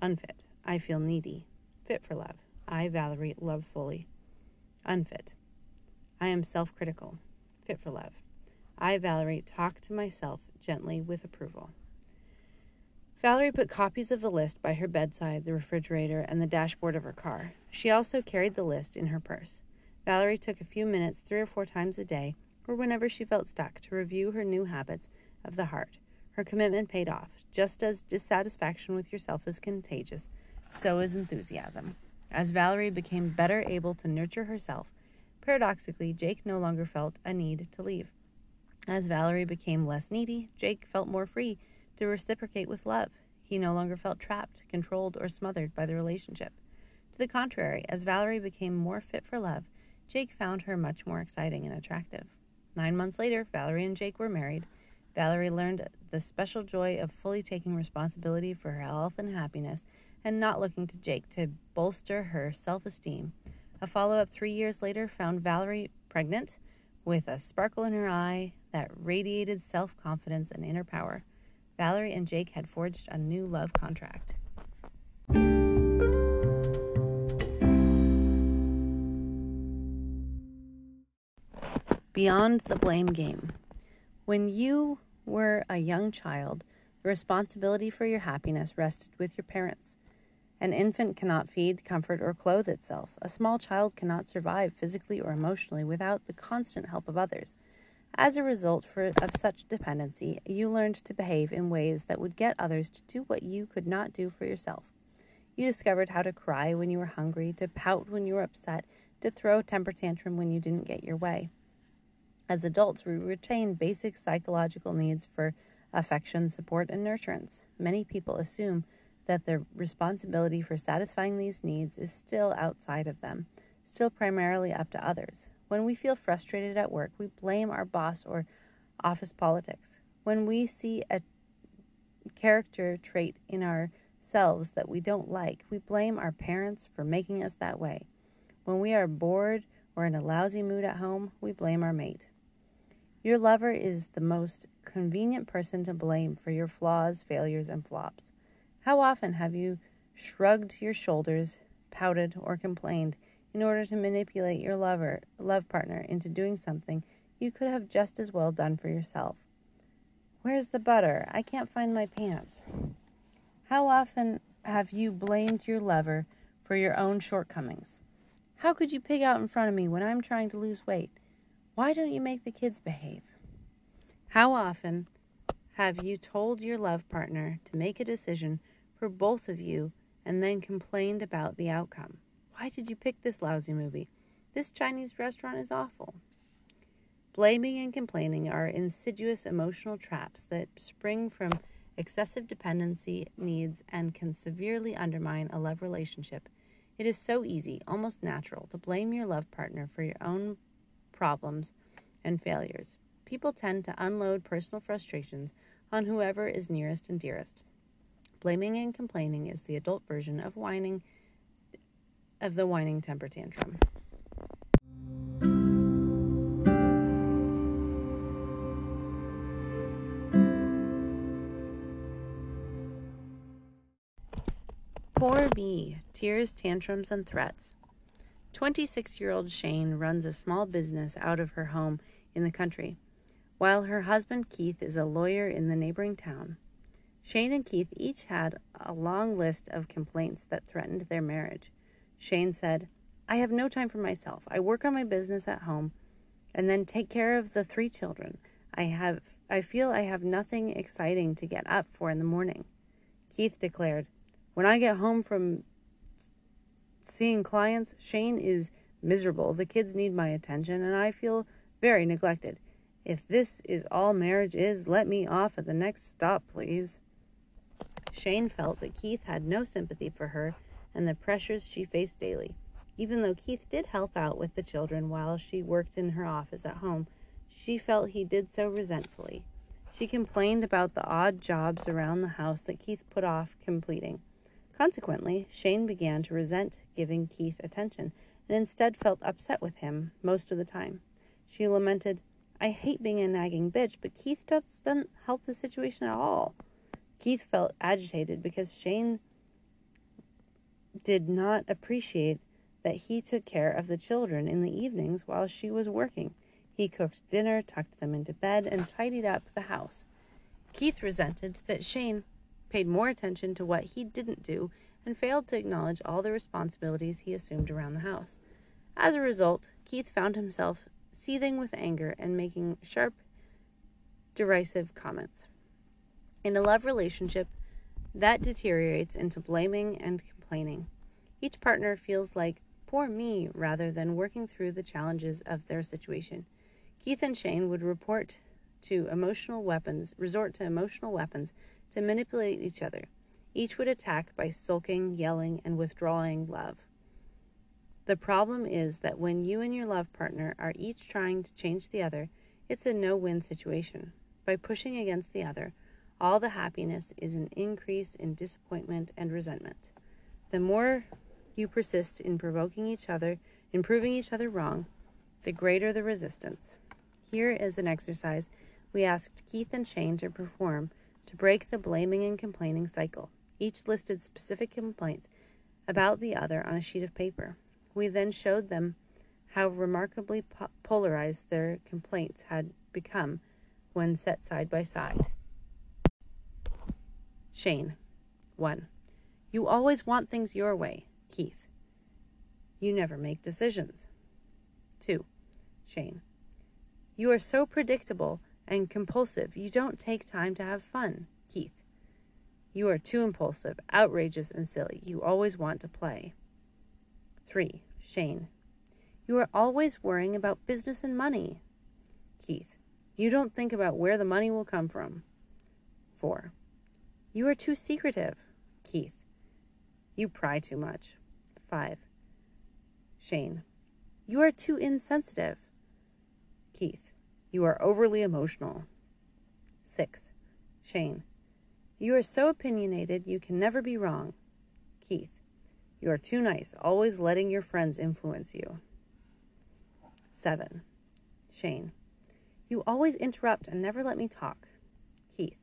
[SPEAKER 1] Unfit. I feel needy. Fit for love. I, Valerie, love fully. Unfit. I am self critical. Fit for love. I, Valerie, talk to myself gently with approval. Valerie put copies of the list by her bedside, the refrigerator, and the dashboard of her car. She also carried the list in her purse. Valerie took a few minutes three or four times a day, or whenever she felt stuck, to review her new habits of the heart. Her commitment paid off. Just as dissatisfaction with yourself is contagious, so is enthusiasm. As Valerie became better able to nurture herself, Paradoxically, Jake no longer felt a need to leave. As Valerie became less needy, Jake felt more free to reciprocate with love. He no longer felt trapped, controlled, or smothered by the relationship. To the contrary, as Valerie became more fit for love, Jake found her much more exciting and attractive. Nine months later, Valerie and Jake were married. Valerie learned the special joy of fully taking responsibility for her health and happiness and not looking to Jake to bolster her self esteem a follow up three years later found Valerie pregnant with a sparkle in her eye that radiated self confidence and inner power. Valerie and Jake had forged a new love contract. Beyond the blame game. When you were a young child, the responsibility for your happiness rested with your parents. An infant cannot feed, comfort, or clothe itself. A small child cannot survive physically or emotionally without the constant help of others. As a result for, of such dependency, you learned to behave in ways that would get others to do what you could not do for yourself. You discovered how to cry when you were hungry, to pout when you were upset, to throw a temper tantrum when you didn't get your way. As adults, we retain basic psychological needs for affection, support, and nurturance. Many people assume that the responsibility for satisfying these needs is still outside of them, still primarily up to others. When we feel frustrated at work, we blame our boss or office politics. When we see a character trait in ourselves that we don't like, we blame our parents for making us that way. When we are bored or in a lousy mood at home, we blame our mate. Your lover is the most convenient person to blame for your flaws, failures, and flops. How often have you shrugged your shoulders, pouted, or complained in order to manipulate your lover, love partner into doing something you could have just as well done for yourself? Where's the butter? I can't find my pants. How often have you blamed your lover for your own shortcomings? How could you pig out in front of me when I'm trying to lose weight? Why don't you make the kids behave? How often have you told your love partner to make a decision for both of you and then complained about the outcome? Why did you pick this lousy movie? This Chinese restaurant is awful. Blaming and complaining are insidious emotional traps that spring from excessive dependency needs and can severely undermine a love relationship. It is so easy, almost natural, to blame your love partner for your own problems and failures. People tend to unload personal frustrations on whoever is nearest and dearest. Blaming and complaining is the adult version of whining of the whining temper tantrum. Poor me, tears, tantrums, and threats. 26 year old Shane runs a small business out of her home in the country, while her husband Keith is a lawyer in the neighboring town. Shane and Keith each had a long list of complaints that threatened their marriage. Shane said, I have no time for myself. I work on my business at home and then take care of the three children. I have I feel I have nothing exciting to get up for in the morning. Keith declared, When I get home from seeing clients, Shane is miserable. The kids need my attention and I feel very neglected. If this is all marriage is, let me off at the next stop, please. Shane felt that Keith had no sympathy for her and the pressures she faced daily. Even though Keith did help out with the children while she worked in her office at home, she felt he did so resentfully. She complained about the odd jobs around the house that Keith put off completing. Consequently, Shane began to resent giving Keith attention and instead felt upset with him most of the time. She lamented, I hate being a nagging bitch, but Keith doesn't help the situation at all. Keith felt agitated because Shane did not appreciate that he took care of the children in the evenings while she was working. He cooked dinner, tucked them into bed, and tidied up the house. Keith resented that Shane paid more attention to what he didn't do and failed to acknowledge all the responsibilities he assumed around the house. As a result, Keith found himself seething with anger and making sharp, derisive comments. In a love relationship, that deteriorates into blaming and complaining. Each partner feels like, poor me, rather than working through the challenges of their situation. Keith and Shane would report to emotional weapons, resort to emotional weapons to manipulate each other. Each would attack by sulking, yelling, and withdrawing love. The problem is that when you and your love partner are each trying to change the other, it's a no win situation. By pushing against the other, all the happiness is an increase in disappointment and resentment. The more you persist in provoking each other, in proving each other wrong, the greater the resistance. Here is an exercise we asked Keith and Shane to perform to break the blaming and complaining cycle. Each listed specific complaints about the other on a sheet of paper. We then showed them how remarkably po- polarized their complaints had become when set side by side. Shane. 1. You always want things your way. Keith. You never make decisions. 2. Shane. You are so predictable and compulsive, you don't take time to have fun. Keith. You are too impulsive, outrageous, and silly. You always want to play. 3. Shane. You are always worrying about business and money. Keith. You don't think about where the money will come from. 4. You are too secretive. Keith. You pry too much. 5. Shane. You are too insensitive. Keith. You are overly emotional. 6. Shane. You are so opinionated you can never be wrong. Keith. You are too nice, always letting your friends influence you. 7. Shane. You always interrupt and never let me talk. Keith.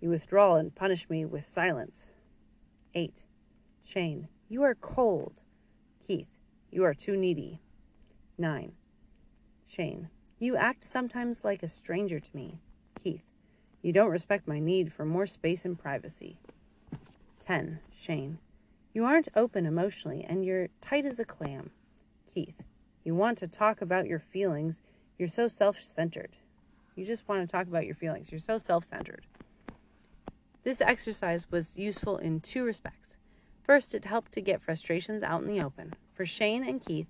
[SPEAKER 1] You withdraw and punish me with silence. 8. Shane, you are cold. Keith, you are too needy. 9. Shane, you act sometimes like a stranger to me. Keith, you don't respect my need for more space and privacy. 10. Shane, you aren't open emotionally and you're tight as a clam. Keith, you want to talk about your feelings. You're so self centered. You just want to talk about your feelings. You're so self centered. This exercise was useful in two respects. First, it helped to get frustrations out in the open. For Shane and Keith,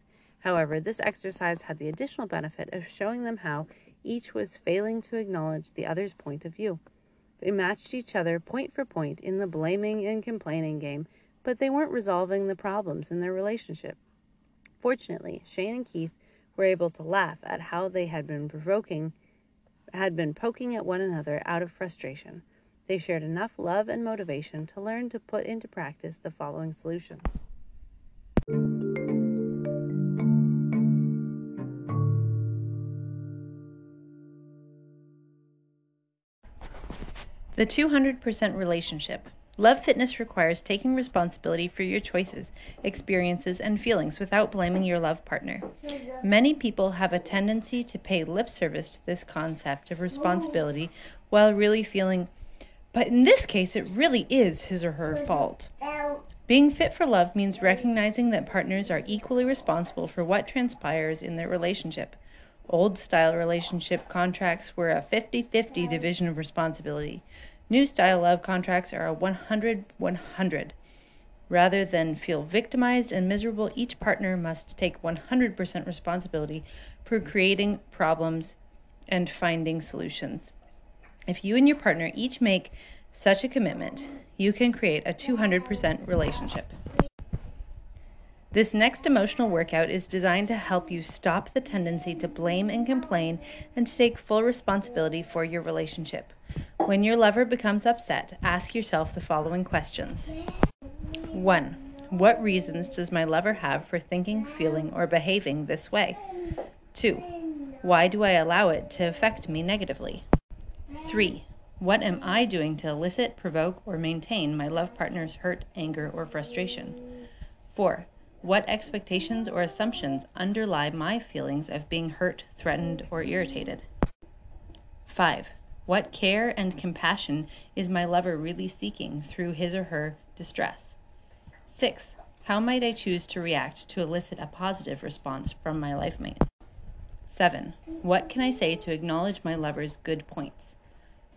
[SPEAKER 1] however, this exercise had the additional benefit of showing them how each was failing to acknowledge the other's point of view. They matched each other point for point in the blaming and complaining game, but they weren't resolving the problems in their relationship. Fortunately, Shane and Keith were able to laugh at how they had been provoking had been poking at one another out of frustration. They shared enough love and motivation to learn to put into practice the following solutions.
[SPEAKER 2] The 200% relationship. Love fitness requires taking responsibility for your choices, experiences, and feelings without blaming your love partner. Many people have a tendency to pay lip service to this concept of responsibility while really feeling, but in this case, it really is his or her fault. Being fit for love means recognizing that partners are equally responsible for what transpires in their relationship. Old style relationship contracts were a 50 50 division of responsibility. New style love contracts are a 100 100. Rather than feel victimized and miserable, each partner must take 100% responsibility for creating problems and finding solutions. If you and your partner each make such a commitment, you can create a 200% relationship. This next emotional workout is designed to help you stop the tendency to blame and complain and to take full responsibility for your relationship. When your lover becomes upset, ask yourself the following questions 1. What reasons does my lover have for thinking, feeling, or behaving this way? 2. Why do I allow it to affect me negatively? 3. What am I doing to elicit, provoke, or maintain my love partner's hurt, anger, or frustration? 4. What expectations or assumptions underlie my feelings of being hurt, threatened, or irritated? 5. What care and compassion is my lover really seeking through his or her distress? 6. How might I choose to react to elicit a positive response from my life mate? 7. What can I say to acknowledge my lover's good points?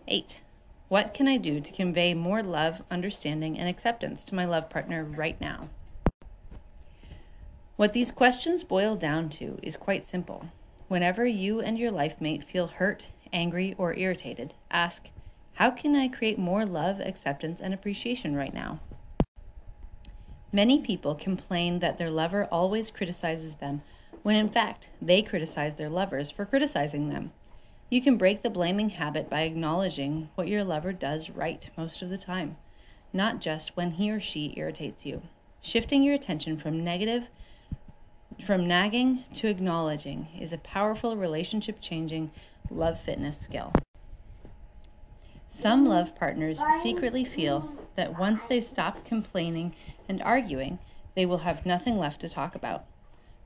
[SPEAKER 2] 8. What can I do to convey more love, understanding, and acceptance to my love partner right now? What these questions boil down to is quite simple. Whenever you and your life mate feel hurt, angry, or irritated, ask, How can I create more love, acceptance, and appreciation right now? Many people complain that their lover always criticizes them, when in fact, they criticize their lovers for criticizing them. You can break the blaming habit by acknowledging what your lover does right most of the time, not just when he or she irritates you. Shifting your attention from negative from nagging to acknowledging is a powerful relationship changing love fitness skill. Some love partners secretly feel that once they stop complaining and arguing, they will have nothing left to talk about.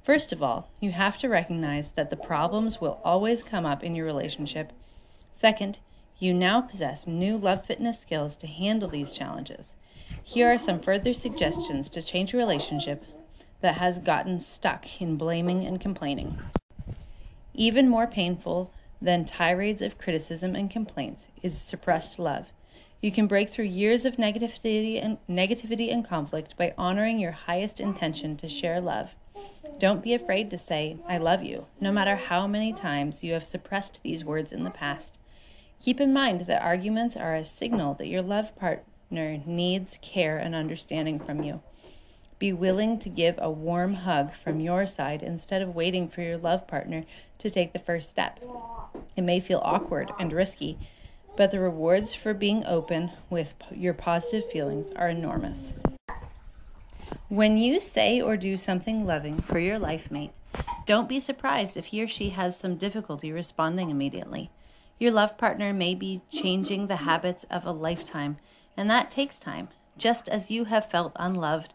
[SPEAKER 2] First of all, you have to recognize that the problems will always come up in your relationship. Second, you now possess new love fitness skills to handle these challenges. Here are some further suggestions to change your relationship that has gotten stuck in blaming and complaining. Even more painful than tirades of criticism and complaints is suppressed love. You can break through years of negativity and negativity and conflict by honoring your highest intention to share love. Don't be afraid to say I love you, no matter how many times you have suppressed these words in the past. Keep in mind that arguments are a signal that your love partner needs care and understanding from you. Be willing to give a warm hug from your side instead of waiting for your love partner to take the first step. It may feel awkward and risky, but the rewards for being open with your positive feelings are enormous. When you say or do something loving for your life mate, don't be surprised if he or she has some difficulty responding immediately. Your love partner may be changing the habits of a lifetime, and that takes time. Just as you have felt unloved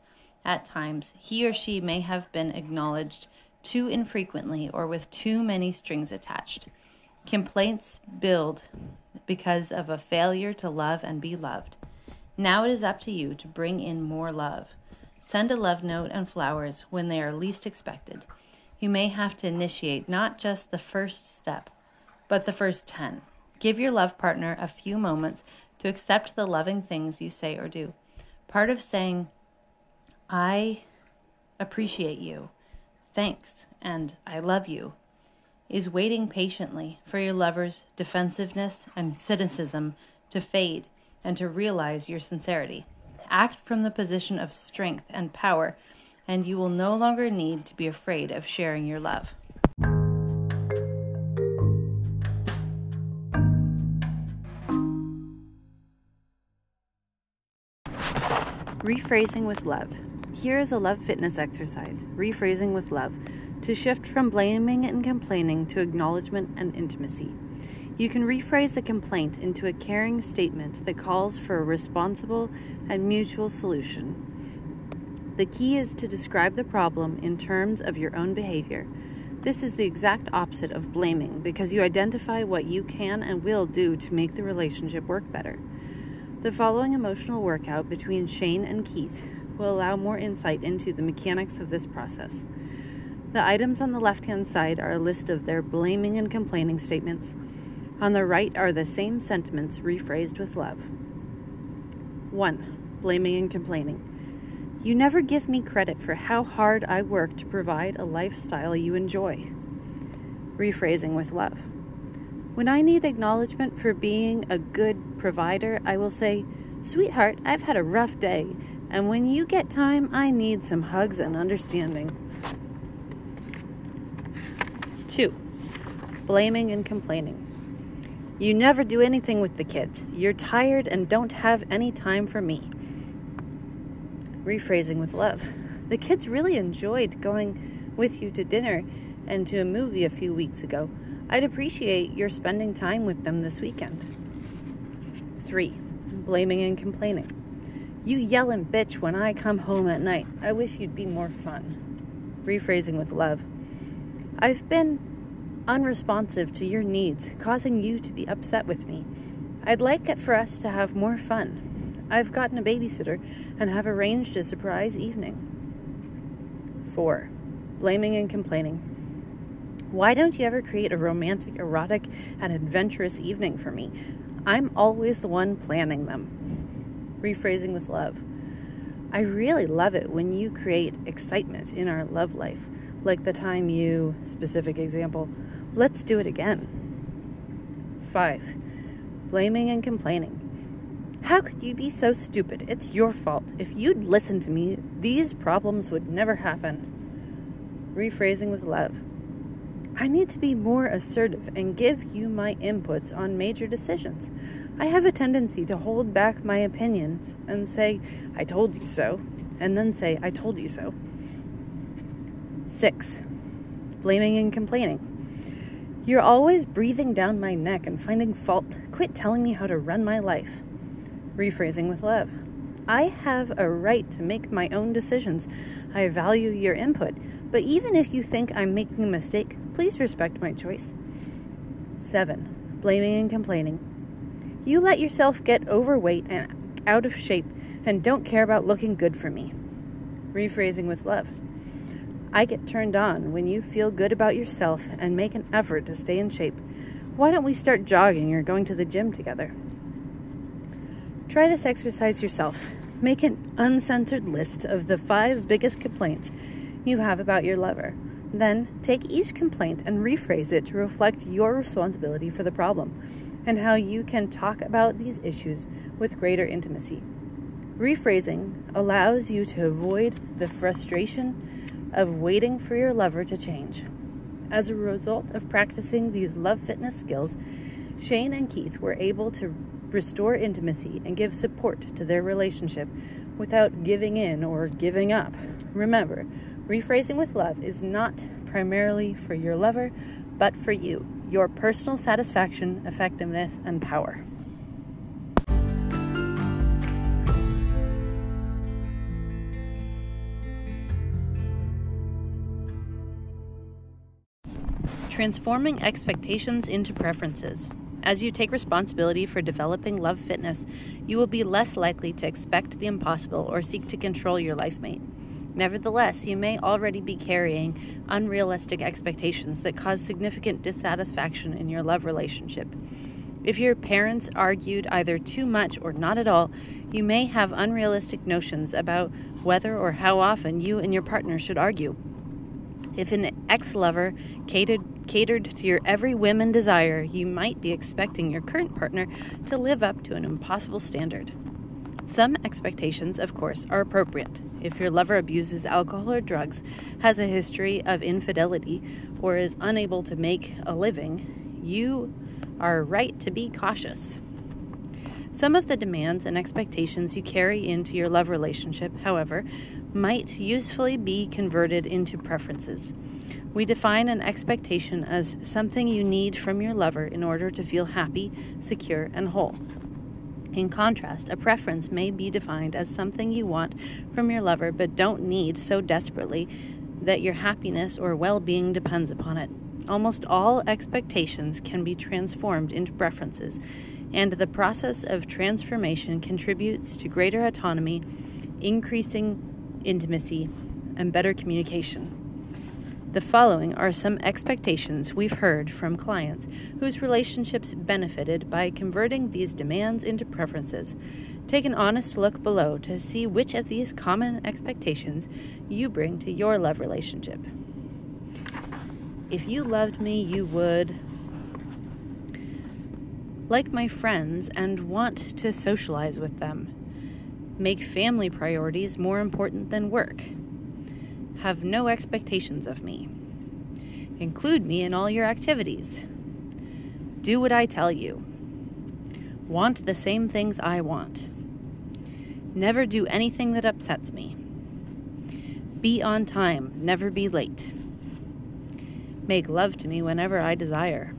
[SPEAKER 2] at times, he or she may have been acknowledged too infrequently or with too many strings attached. Complaints build because of a failure to love and be loved. Now it is up to you to bring in more love. Send a love note and flowers when they are least expected. You may have to initiate not just the first step, but the first 10. Give your love partner a few moments to accept the loving things you say or do. Part of saying, I appreciate you, thanks, and I love you is waiting patiently for your lover's defensiveness and cynicism to fade and to realize your sincerity. Act from the position of strength and power, and you will no longer need to be afraid of sharing your love.
[SPEAKER 1] Rephrasing with love. Here is a love fitness exercise, rephrasing with love, to shift from blaming and complaining to acknowledgement and intimacy. You can rephrase a complaint into a caring statement that calls for a responsible and mutual solution. The key is to describe the problem in terms of your own behavior. This is the exact opposite of blaming because you identify what you can and will do to make the relationship work better. The following emotional workout between Shane and Keith will allow more insight into the mechanics of this process. The items on the left hand side are a list of their blaming and complaining statements. On the right are the same sentiments rephrased with love. 1. Blaming and complaining. You never give me credit for how hard I work to provide a lifestyle you enjoy. Rephrasing with love. When I need acknowledgement for being a good provider, I will say, Sweetheart, I've had a rough day, and when you get time, I need some hugs and understanding. 2. Blaming and complaining. You never do anything with the kids. You're tired and don't have any time for me. Rephrasing with love. The kids really enjoyed going with you to dinner and to a movie a few weeks ago. I'd appreciate your spending time with them this weekend. 3. Blaming and complaining. You yell and bitch when I come home at night. I wish you'd be more fun. Rephrasing with love. I've been unresponsive to your needs, causing you to be upset with me. I'd like it for us to have more fun. I've gotten a babysitter and have arranged a surprise evening. 4. Blaming and complaining. Why don't you ever create a romantic, erotic, and adventurous evening for me? I'm always the one planning them. Rephrasing with love. I really love it when you create excitement in our love life, like the time you, specific example, let's do it again. 5. Blaming and complaining. How could you be so stupid? It's your fault. If you'd listened to me, these problems would never happen. Rephrasing with love. I need to be more assertive and give you my inputs on major decisions. I have a tendency to hold back my opinions and say, I told you so, and then say, I told you so. 6. Blaming and complaining. You're always breathing down my neck and finding fault. Quit telling me how to run my life. Rephrasing with love. I have a right to make my own decisions. I value your input, but even if you think I'm making a mistake, Please respect my choice. 7. Blaming and complaining. You let yourself get overweight and out of shape and don't care about looking good for me. Rephrasing with love. I get turned on when you feel good about yourself and make an effort to stay in shape. Why don't we start jogging or going to the gym together? Try this exercise yourself. Make an uncensored list of the five biggest complaints you have about your lover. Then take each complaint and rephrase it to reflect your responsibility for the problem and how you can talk about these issues with greater intimacy. Rephrasing allows you to avoid the frustration of waiting for your lover to change. As a result of practicing these love fitness skills, Shane and Keith were able to restore intimacy and give support to their relationship without giving in or giving up. Remember, Rephrasing with love is not primarily for your lover, but for you, your personal satisfaction, effectiveness, and power. Transforming expectations into preferences. As you take responsibility for developing love fitness, you will be less likely to expect the impossible or seek to control your life mate. Nevertheless, you may already be carrying unrealistic expectations that cause significant dissatisfaction in your love relationship. If your parents argued either too much or not at all, you may have unrealistic notions about whether or how often you and your partner should argue. If an ex lover catered, catered to your every whim and desire, you might be expecting your current partner to live up to an impossible standard. Some expectations, of course, are appropriate. If your lover abuses alcohol or drugs, has a history of infidelity, or is unable to make a living, you are right to be cautious. Some of the demands and expectations you carry into your love relationship, however, might usefully be converted into preferences. We define an expectation as something you need from your lover in order to feel happy, secure, and whole. In contrast, a preference may be defined as something you want from your lover but don't need so desperately that your happiness or well being depends upon it. Almost all expectations can be transformed into preferences, and the process of transformation contributes to greater autonomy, increasing intimacy, and better communication. The following are some expectations we've heard from clients whose relationships benefited by converting these demands into preferences. Take an honest look below to see which of these common expectations you bring to your love relationship. If you loved me, you would like my friends and want to socialize with them. Make family priorities more important than work have no expectations of me. Include me in all your activities. Do what I tell you. Want the same things I want. Never do anything that upsets me. Be on time, never be late. Make love to me whenever I desire.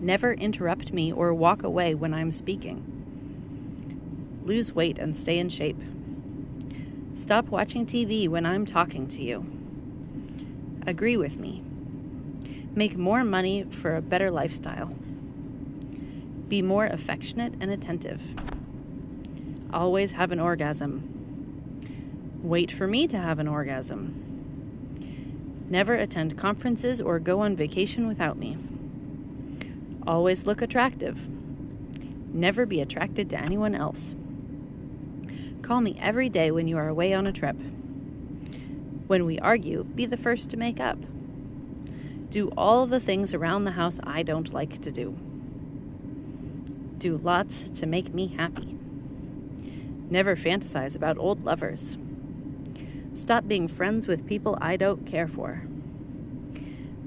[SPEAKER 1] Never interrupt me or walk away when I'm speaking. Lose weight and stay in shape. Stop watching TV when I'm talking to you. Agree with me. Make more money for a better lifestyle. Be more affectionate and attentive. Always have an orgasm. Wait for me to have an orgasm. Never attend conferences or go on vacation without me. Always look attractive. Never be attracted to anyone else. Call me every day when you are away on a trip. When we argue, be the first to make up. Do all the things around the house I don't like to do. Do lots to make me happy. Never fantasize about old lovers. Stop being friends with people I don't care for.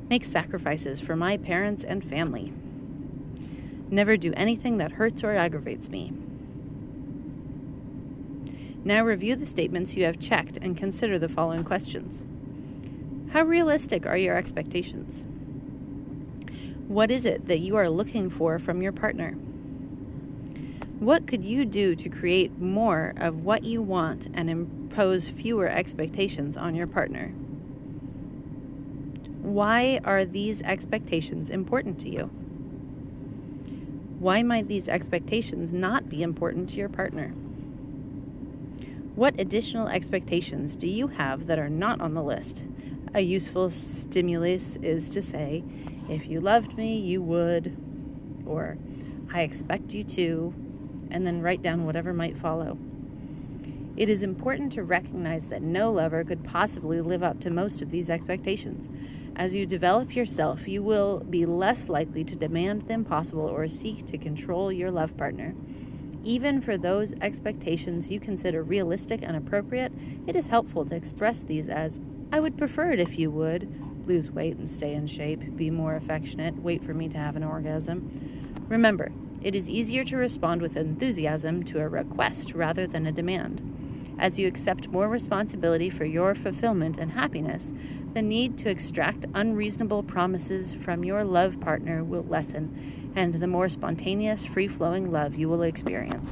[SPEAKER 1] Make sacrifices for my parents and family. Never do anything that hurts or aggravates me. Now review the statements you have checked and consider the following questions. How realistic are your expectations? What is it that you are looking for from your partner? What could you do to create more of what you want and impose fewer expectations on your partner? Why are these expectations important to you? Why might these expectations not be important to your partner? What additional expectations do you have that are not on the list? A useful stimulus is to say, if you loved me, you would, or I expect you to, and then write down whatever might follow. It is important to recognize that no lover could possibly live up to most of these expectations. As you develop yourself, you will be less likely to demand the impossible or seek to control your love partner. Even for those expectations you consider realistic and appropriate, it is helpful to express these as I would prefer it if you would lose weight and stay in shape, be more affectionate, wait for me to have an orgasm. Remember, it is easier to respond with enthusiasm to a request rather than a demand. As you accept more responsibility for your fulfillment and happiness, the need to extract unreasonable promises from your love partner will lessen and the more spontaneous, free flowing love you will experience.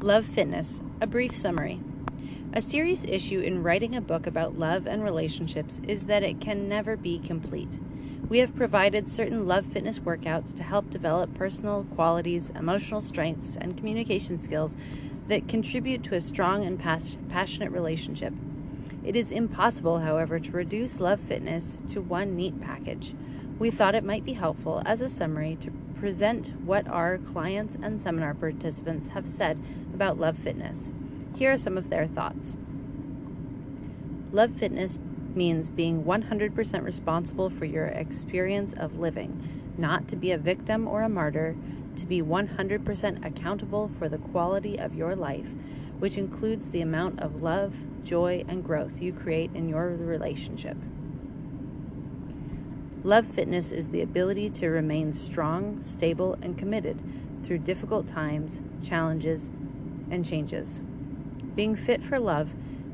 [SPEAKER 1] Love Fitness, a brief summary. A serious issue in writing a book about love and relationships is that it can never be complete. We have provided certain love fitness workouts to help develop personal qualities, emotional strengths, and communication skills that contribute to a strong and pas- passionate relationship. It is impossible, however, to reduce love fitness to one neat package. We thought it might be helpful as a summary to present what our clients and seminar participants have said about love fitness. Here are some of their thoughts. Love fitness means being 100% responsible for your experience of living, not to be a victim or a martyr, to be 100% accountable for the quality of your life, which includes the amount of love, joy, and growth you create in your relationship. Love fitness is the ability to remain strong, stable, and committed through difficult times, challenges, and changes. Being fit for love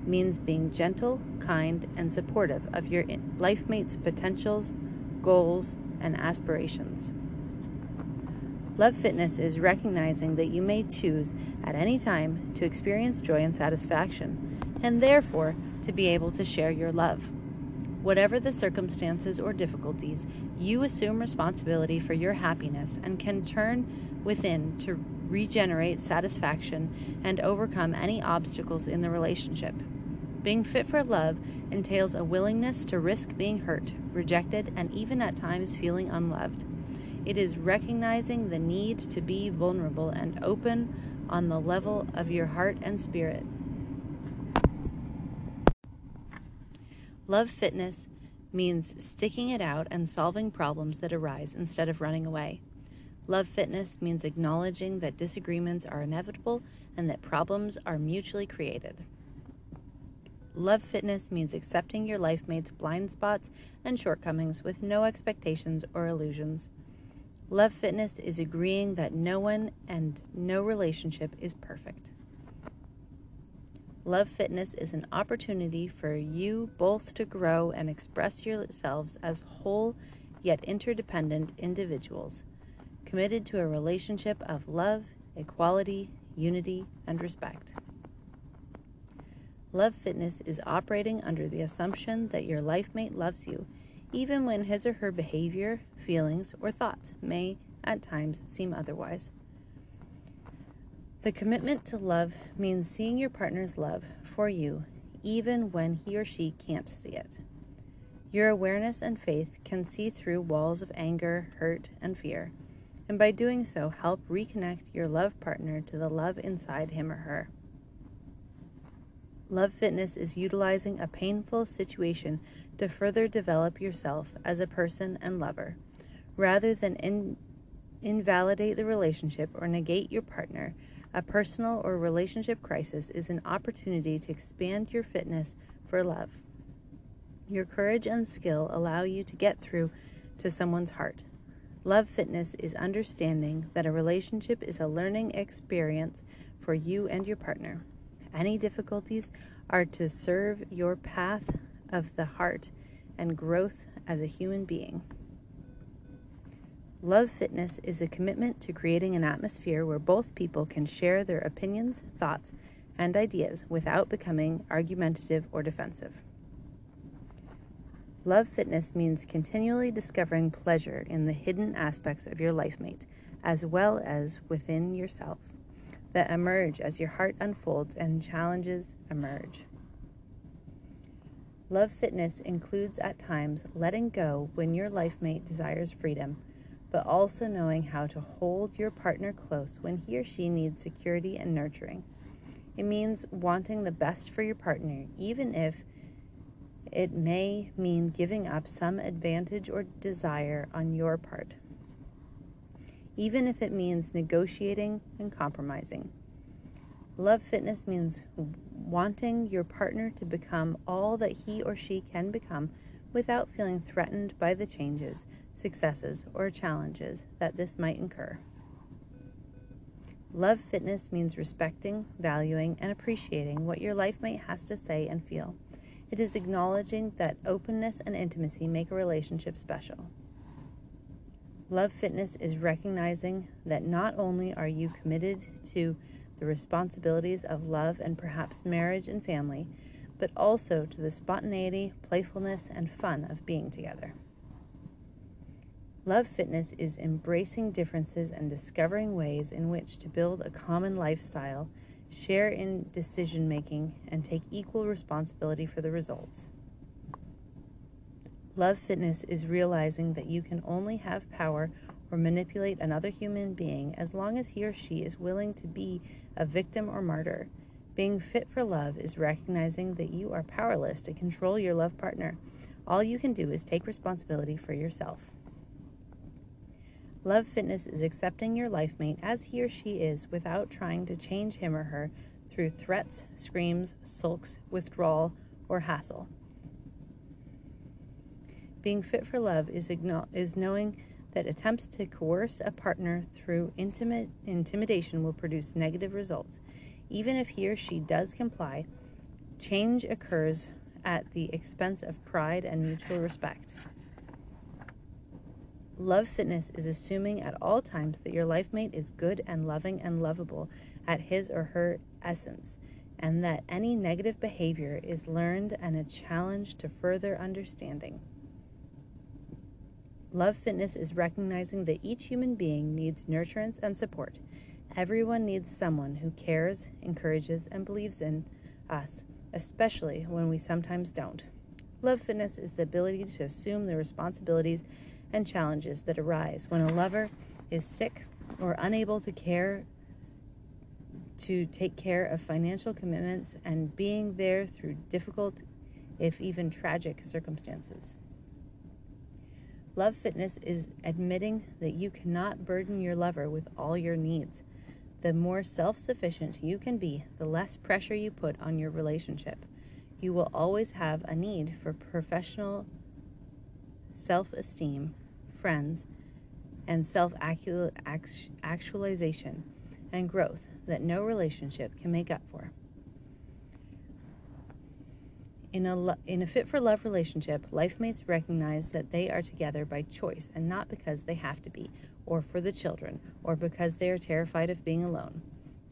[SPEAKER 1] means being gentle, kind, and supportive of your life mate's potentials, goals, and aspirations. Love fitness is recognizing that you may choose at any time to experience joy and satisfaction, and therefore to be able to share your love. Whatever the circumstances or difficulties, you assume responsibility for your happiness and can turn within to regenerate satisfaction and overcome any obstacles in the relationship. Being fit for love entails a willingness to risk being hurt, rejected, and even at times feeling unloved. It is recognizing the need to be vulnerable and open on the level of your heart and spirit. Love fitness means sticking it out and solving problems that arise instead of running away. Love fitness means acknowledging that disagreements are inevitable and that problems are mutually created. Love fitness means accepting your life mate's blind spots and shortcomings with no expectations or illusions. Love fitness is agreeing that no one and no relationship is perfect. Love Fitness is an opportunity for you both to grow and express yourselves as whole yet interdependent individuals, committed to a relationship of love, equality, unity, and respect. Love Fitness is operating under the assumption that your life mate loves you, even when his or her behavior, feelings, or thoughts may at times seem otherwise. The commitment to love means seeing your partner's love for you even when he or she can't see it. Your awareness and faith can see through walls of anger, hurt, and fear, and by doing so, help reconnect your love partner to the love inside him or her. Love Fitness is utilizing a painful situation to further develop yourself as a person and lover, rather than in- invalidate the relationship or negate your partner a personal or relationship crisis is an opportunity to expand your fitness for love. Your courage and skill allow you to get through to someone's heart. Love fitness is understanding that a relationship is a learning experience for you and your partner. Any difficulties are to serve your path of the heart and growth as a human being. Love Fitness is a commitment to creating an atmosphere where both people can share their opinions, thoughts, and ideas without becoming argumentative or defensive. Love Fitness means continually discovering pleasure in the hidden aspects of your life mate, as well as within yourself, that emerge as your heart unfolds and challenges emerge. Love Fitness includes at times letting go when your life mate desires freedom but also knowing how to hold your partner close when he or she needs security and nurturing. It means wanting the best for your partner, even if it may mean giving up some advantage or desire on your part, even if it means negotiating and compromising. Love fitness means wanting your partner to become all that he or she can become without feeling threatened by the changes successes, or challenges that this might incur. Love fitness means respecting, valuing, and appreciating what your life mate has to say and feel. It is acknowledging that openness and intimacy make a relationship special. Love fitness is recognizing that not only are you committed to the responsibilities of love and perhaps marriage and family, but also to the spontaneity, playfulness, and fun of being together. Love Fitness is embracing differences and discovering ways in which to build a common lifestyle, share in decision making, and take equal responsibility for the results. Love Fitness is realizing that you can only have power or manipulate another human being as long as he or she is willing to be a victim or martyr. Being fit for love is recognizing that you are powerless to control your love partner. All you can do is take responsibility for yourself. Love Fitness is accepting your life mate as he or she is without trying to change him or her through threats, screams, sulks, withdrawal, or hassle. Being fit for love is, is knowing that attempts to coerce a partner through intimate intimidation will produce negative results. Even if he or she does comply, change occurs at the expense of pride and mutual respect. Love Fitness is assuming at all times that your life mate is good and loving and lovable at his or her essence, and that any negative behavior is learned and a challenge to further understanding. Love Fitness is recognizing that each human being needs nurturance and support. Everyone needs someone who cares, encourages, and believes in us, especially when we sometimes don't. Love Fitness is the ability to assume the responsibilities and challenges that arise when a lover is sick or unable to care to take care of financial commitments and being there through difficult if even tragic circumstances. Love Fitness is admitting that you cannot burden your lover with all your needs. The more self sufficient you can be, the less pressure you put on your relationship. You will always have a need for professional self esteem, friends, and self actualization and growth that no relationship can make up for. In a, in a fit for love relationship, life mates recognize that they are together by choice and not because they have to be, or for the children, or because they are terrified of being alone.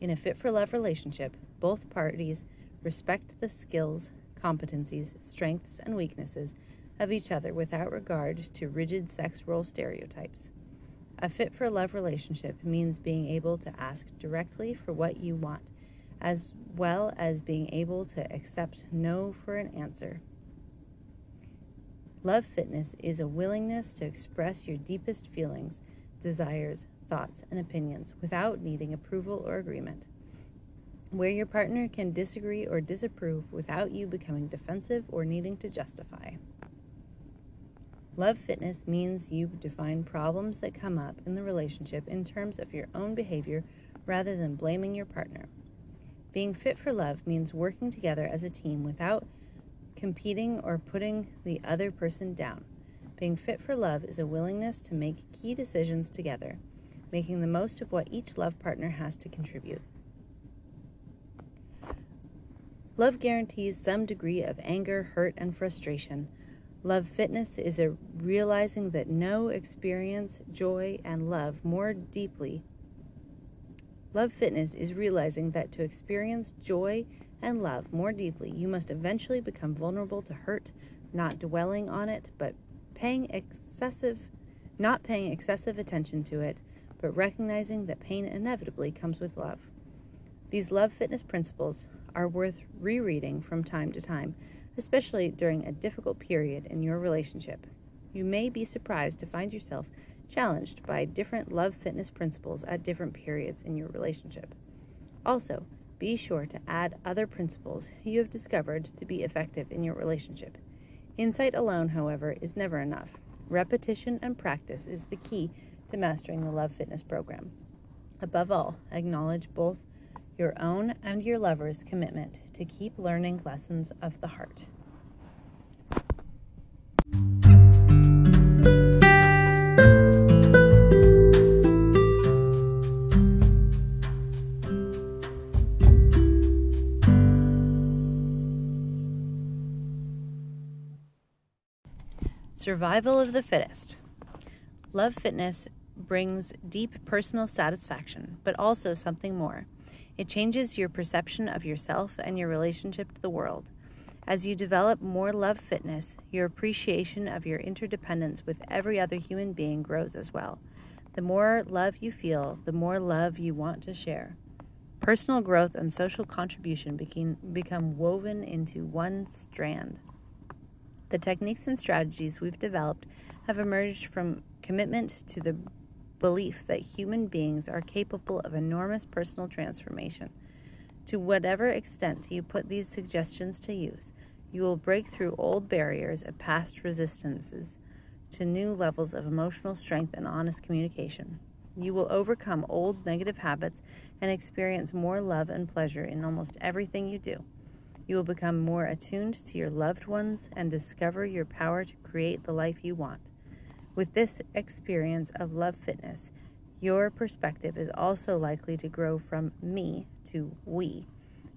[SPEAKER 1] In a fit for love relationship, both parties respect the skills, competencies, strengths, and weaknesses of each other without regard to rigid sex role stereotypes. A fit for love relationship means being able to ask directly for what you want, as well as being able to accept no for an answer. Love fitness is a willingness to express your deepest feelings, desires, thoughts, and opinions without needing approval or agreement. Where your partner can disagree or disapprove without you becoming defensive or needing to justify. Love fitness means you define problems that come up in the relationship in terms of your own behavior rather than blaming your partner. Being fit for love means working together as a team without competing or putting the other person down. Being fit for love is a willingness to make key decisions together, making the most of what each love partner has to contribute. Love guarantees some degree of anger, hurt, and frustration Love fitness is a realizing that no experience joy and love more deeply. Love fitness is realizing that to experience joy and love more deeply, you must eventually become vulnerable to hurt, not dwelling on it, but paying excessive not paying excessive attention to it, but recognizing that pain inevitably comes with love. These love fitness principles are worth rereading from time to time especially during a difficult period in your relationship. You may be surprised to find yourself challenged by different love fitness principles at different periods in your relationship. Also, be sure to add other principles you have discovered to be effective in your relationship. Insight alone, however, is never enough. Repetition and practice is the key to mastering the Love Fitness program. Above all, acknowledge both your own and your lover's commitment to keep learning lessons of the heart. Survival of the fittest. Love fitness brings deep personal satisfaction, but also something more. It changes your perception of yourself and your relationship to the world. As you develop more love fitness, your appreciation of your interdependence with every other human being grows as well. The more love you feel, the more love you want to share. Personal growth and social contribution became, become woven into one strand. The techniques and strategies we've developed have emerged from commitment to the belief that human beings are capable of enormous personal transformation. To whatever extent you put these suggestions to use, you will break through old barriers and past resistances to new levels of emotional strength and honest communication. You will overcome old negative habits and experience more love and pleasure in almost everything you do. You will become more attuned to your loved ones and discover your power to create the life you want. With this experience of love fitness, your perspective is also likely to grow from me to we,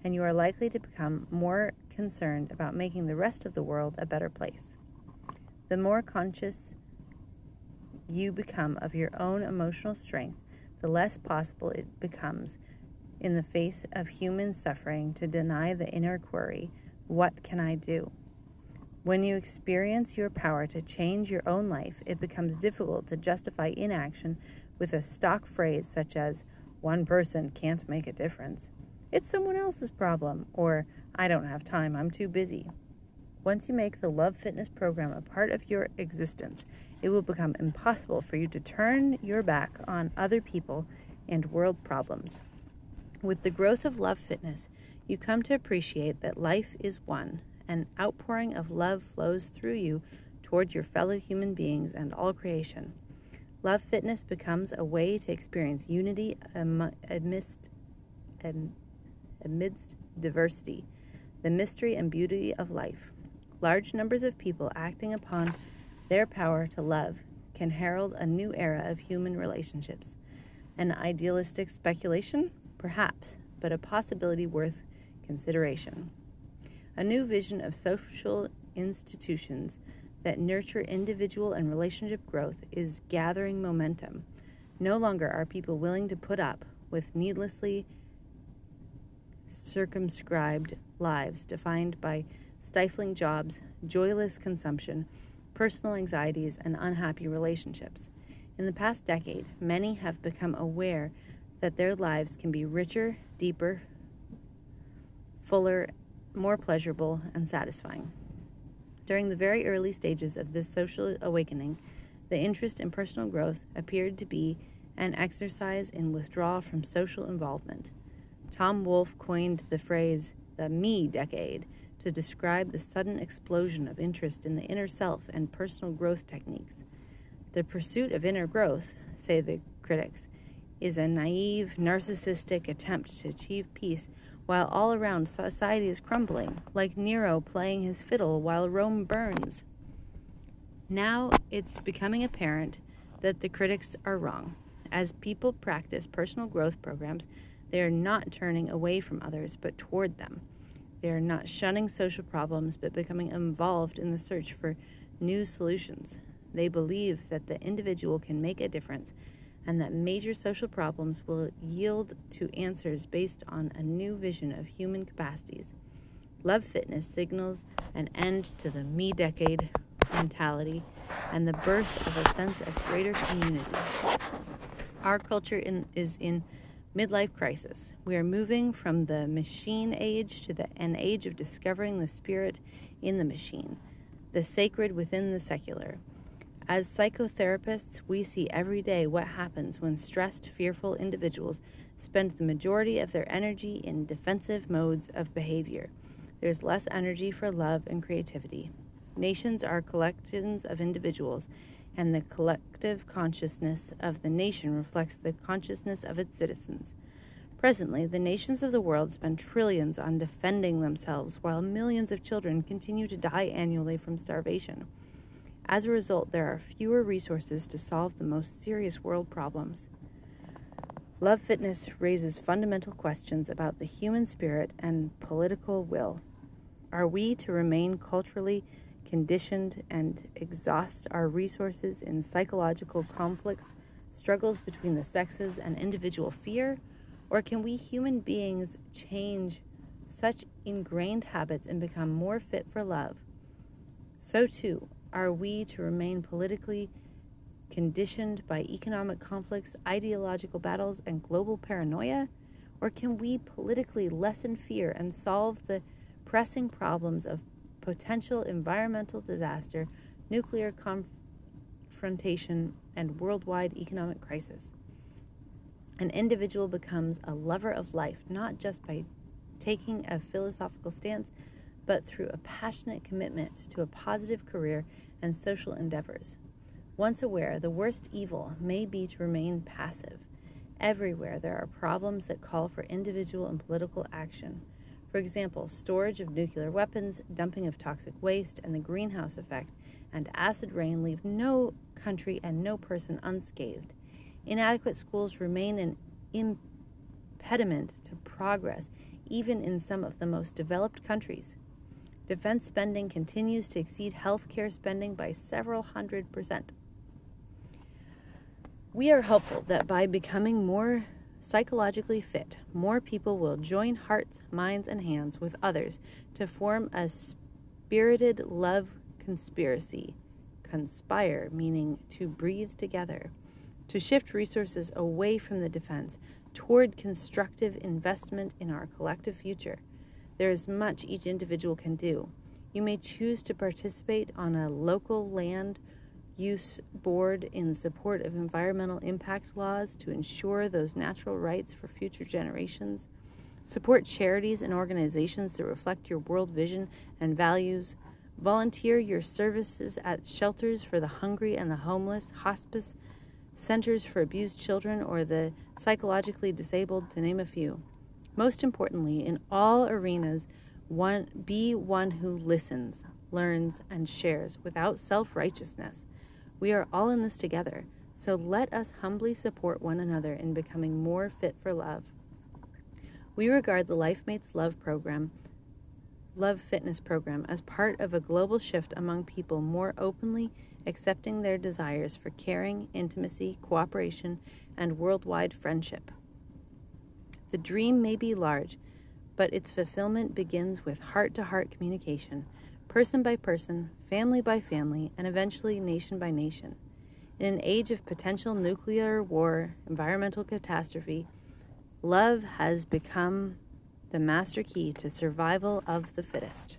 [SPEAKER 1] and you are likely to become more concerned about making the rest of the world a better place. The more conscious you become of your own emotional strength, the less possible it becomes in the face of human suffering to deny the inner query, What can I do? When you experience your power to change your own life, it becomes difficult to justify inaction with a stock phrase such as, one person can't make a difference. It's someone else's problem, or I don't have time, I'm too busy. Once you make the Love Fitness program a part of your existence, it will become impossible for you to turn your back on other people and world problems. With the growth of Love Fitness, you come to appreciate that life is one an outpouring of love flows through you toward your fellow human beings and all creation. Love fitness becomes a way to experience unity amidst, amidst diversity, the mystery and beauty of life. Large numbers of people acting upon their power to love can herald a new era of human relationships. An idealistic speculation? Perhaps, but a possibility worth consideration. A new vision of social institutions that nurture individual and relationship growth is gathering momentum. No longer are people willing to put up with needlessly circumscribed lives defined by stifling jobs, joyless consumption, personal anxieties, and unhappy relationships. In the past decade, many have become aware that their lives can be richer, deeper, fuller, more pleasurable, and satisfying. During the very early stages of this social awakening, the interest in personal growth appeared to be an exercise in withdrawal from social involvement. Tom Wolfe coined the phrase the me decade to describe the sudden explosion of interest in the inner self and personal growth techniques. The pursuit of inner growth, say the critics, is a naive, narcissistic attempt to achieve peace while all around society is crumbling, like Nero playing his fiddle while Rome burns. Now it's becoming apparent that the critics are wrong. As people practice personal growth programs, they are not turning away from others, but toward them. They are not shunning social problems, but becoming involved in the search for new solutions. They believe that the individual can make a difference and that major social problems will yield to answers based on a new vision of human capacities. Love Fitness signals an end to the me decade mentality and the birth of a sense of greater community. Our culture in, is in midlife crisis. We are moving from the machine age to the, an age of discovering the spirit in the machine, the sacred within the secular. As psychotherapists, we see every day what happens when stressed, fearful individuals spend the majority of their energy in defensive modes of behavior. There's less energy for love and creativity. Nations are collections of individuals, and the collective consciousness of the nation reflects the consciousness of its citizens. Presently, the nations of the world spend trillions on defending themselves, while millions of children continue to die annually from starvation. As a result, there are fewer resources to solve the most serious world problems. Love Fitness raises fundamental questions about the human spirit and political will. Are we to remain culturally conditioned and exhaust our resources in psychological conflicts, struggles between the sexes, and individual fear? Or can we human beings change such ingrained habits and become more fit for love? So too are we to remain politically conditioned by economic conflicts, ideological battles, and global paranoia? Or can we politically lessen fear and solve the pressing problems of potential environmental disaster, nuclear confrontation, and worldwide economic crisis? An individual becomes a lover of life not just by taking a philosophical stance, but through a passionate commitment to a positive career and social endeavors. Once aware, the worst evil may be to remain passive. Everywhere there are problems that call for individual and political action. For example, storage of nuclear weapons, dumping of toxic waste, and the greenhouse effect and acid rain leave no country and no person unscathed. Inadequate schools remain an impediment to progress, even in some of the most developed countries. Defense spending continues to exceed healthcare spending by several hundred percent. We are hopeful that by becoming more psychologically fit, more people will join hearts, minds, and hands with others to form a spirited love conspiracy. Conspire, meaning to breathe together, to shift resources away from the defense toward constructive investment in our collective future. There is much each individual can do. You may choose to participate on a local land Use Board in support of environmental impact laws to ensure those natural rights for future generations. Support charities and organizations that reflect your world vision and values. Volunteer your services at shelters for the hungry and the homeless, hospice, centers for abused children, or the psychologically disabled, to name a few. Most importantly, in all arenas, one, be one who listens, learns, and shares without self righteousness. We are all in this together, so let us humbly support one another in becoming more fit for love. We regard the LifeMates Love program, Love Fitness program, as part of a global shift among people more openly accepting their desires for caring, intimacy, cooperation, and worldwide friendship. The dream may be large, but its fulfillment begins with heart to heart communication person by person, family by family, and eventually nation by nation. In an age of potential nuclear war, environmental catastrophe, love has become the master key to survival of the fittest.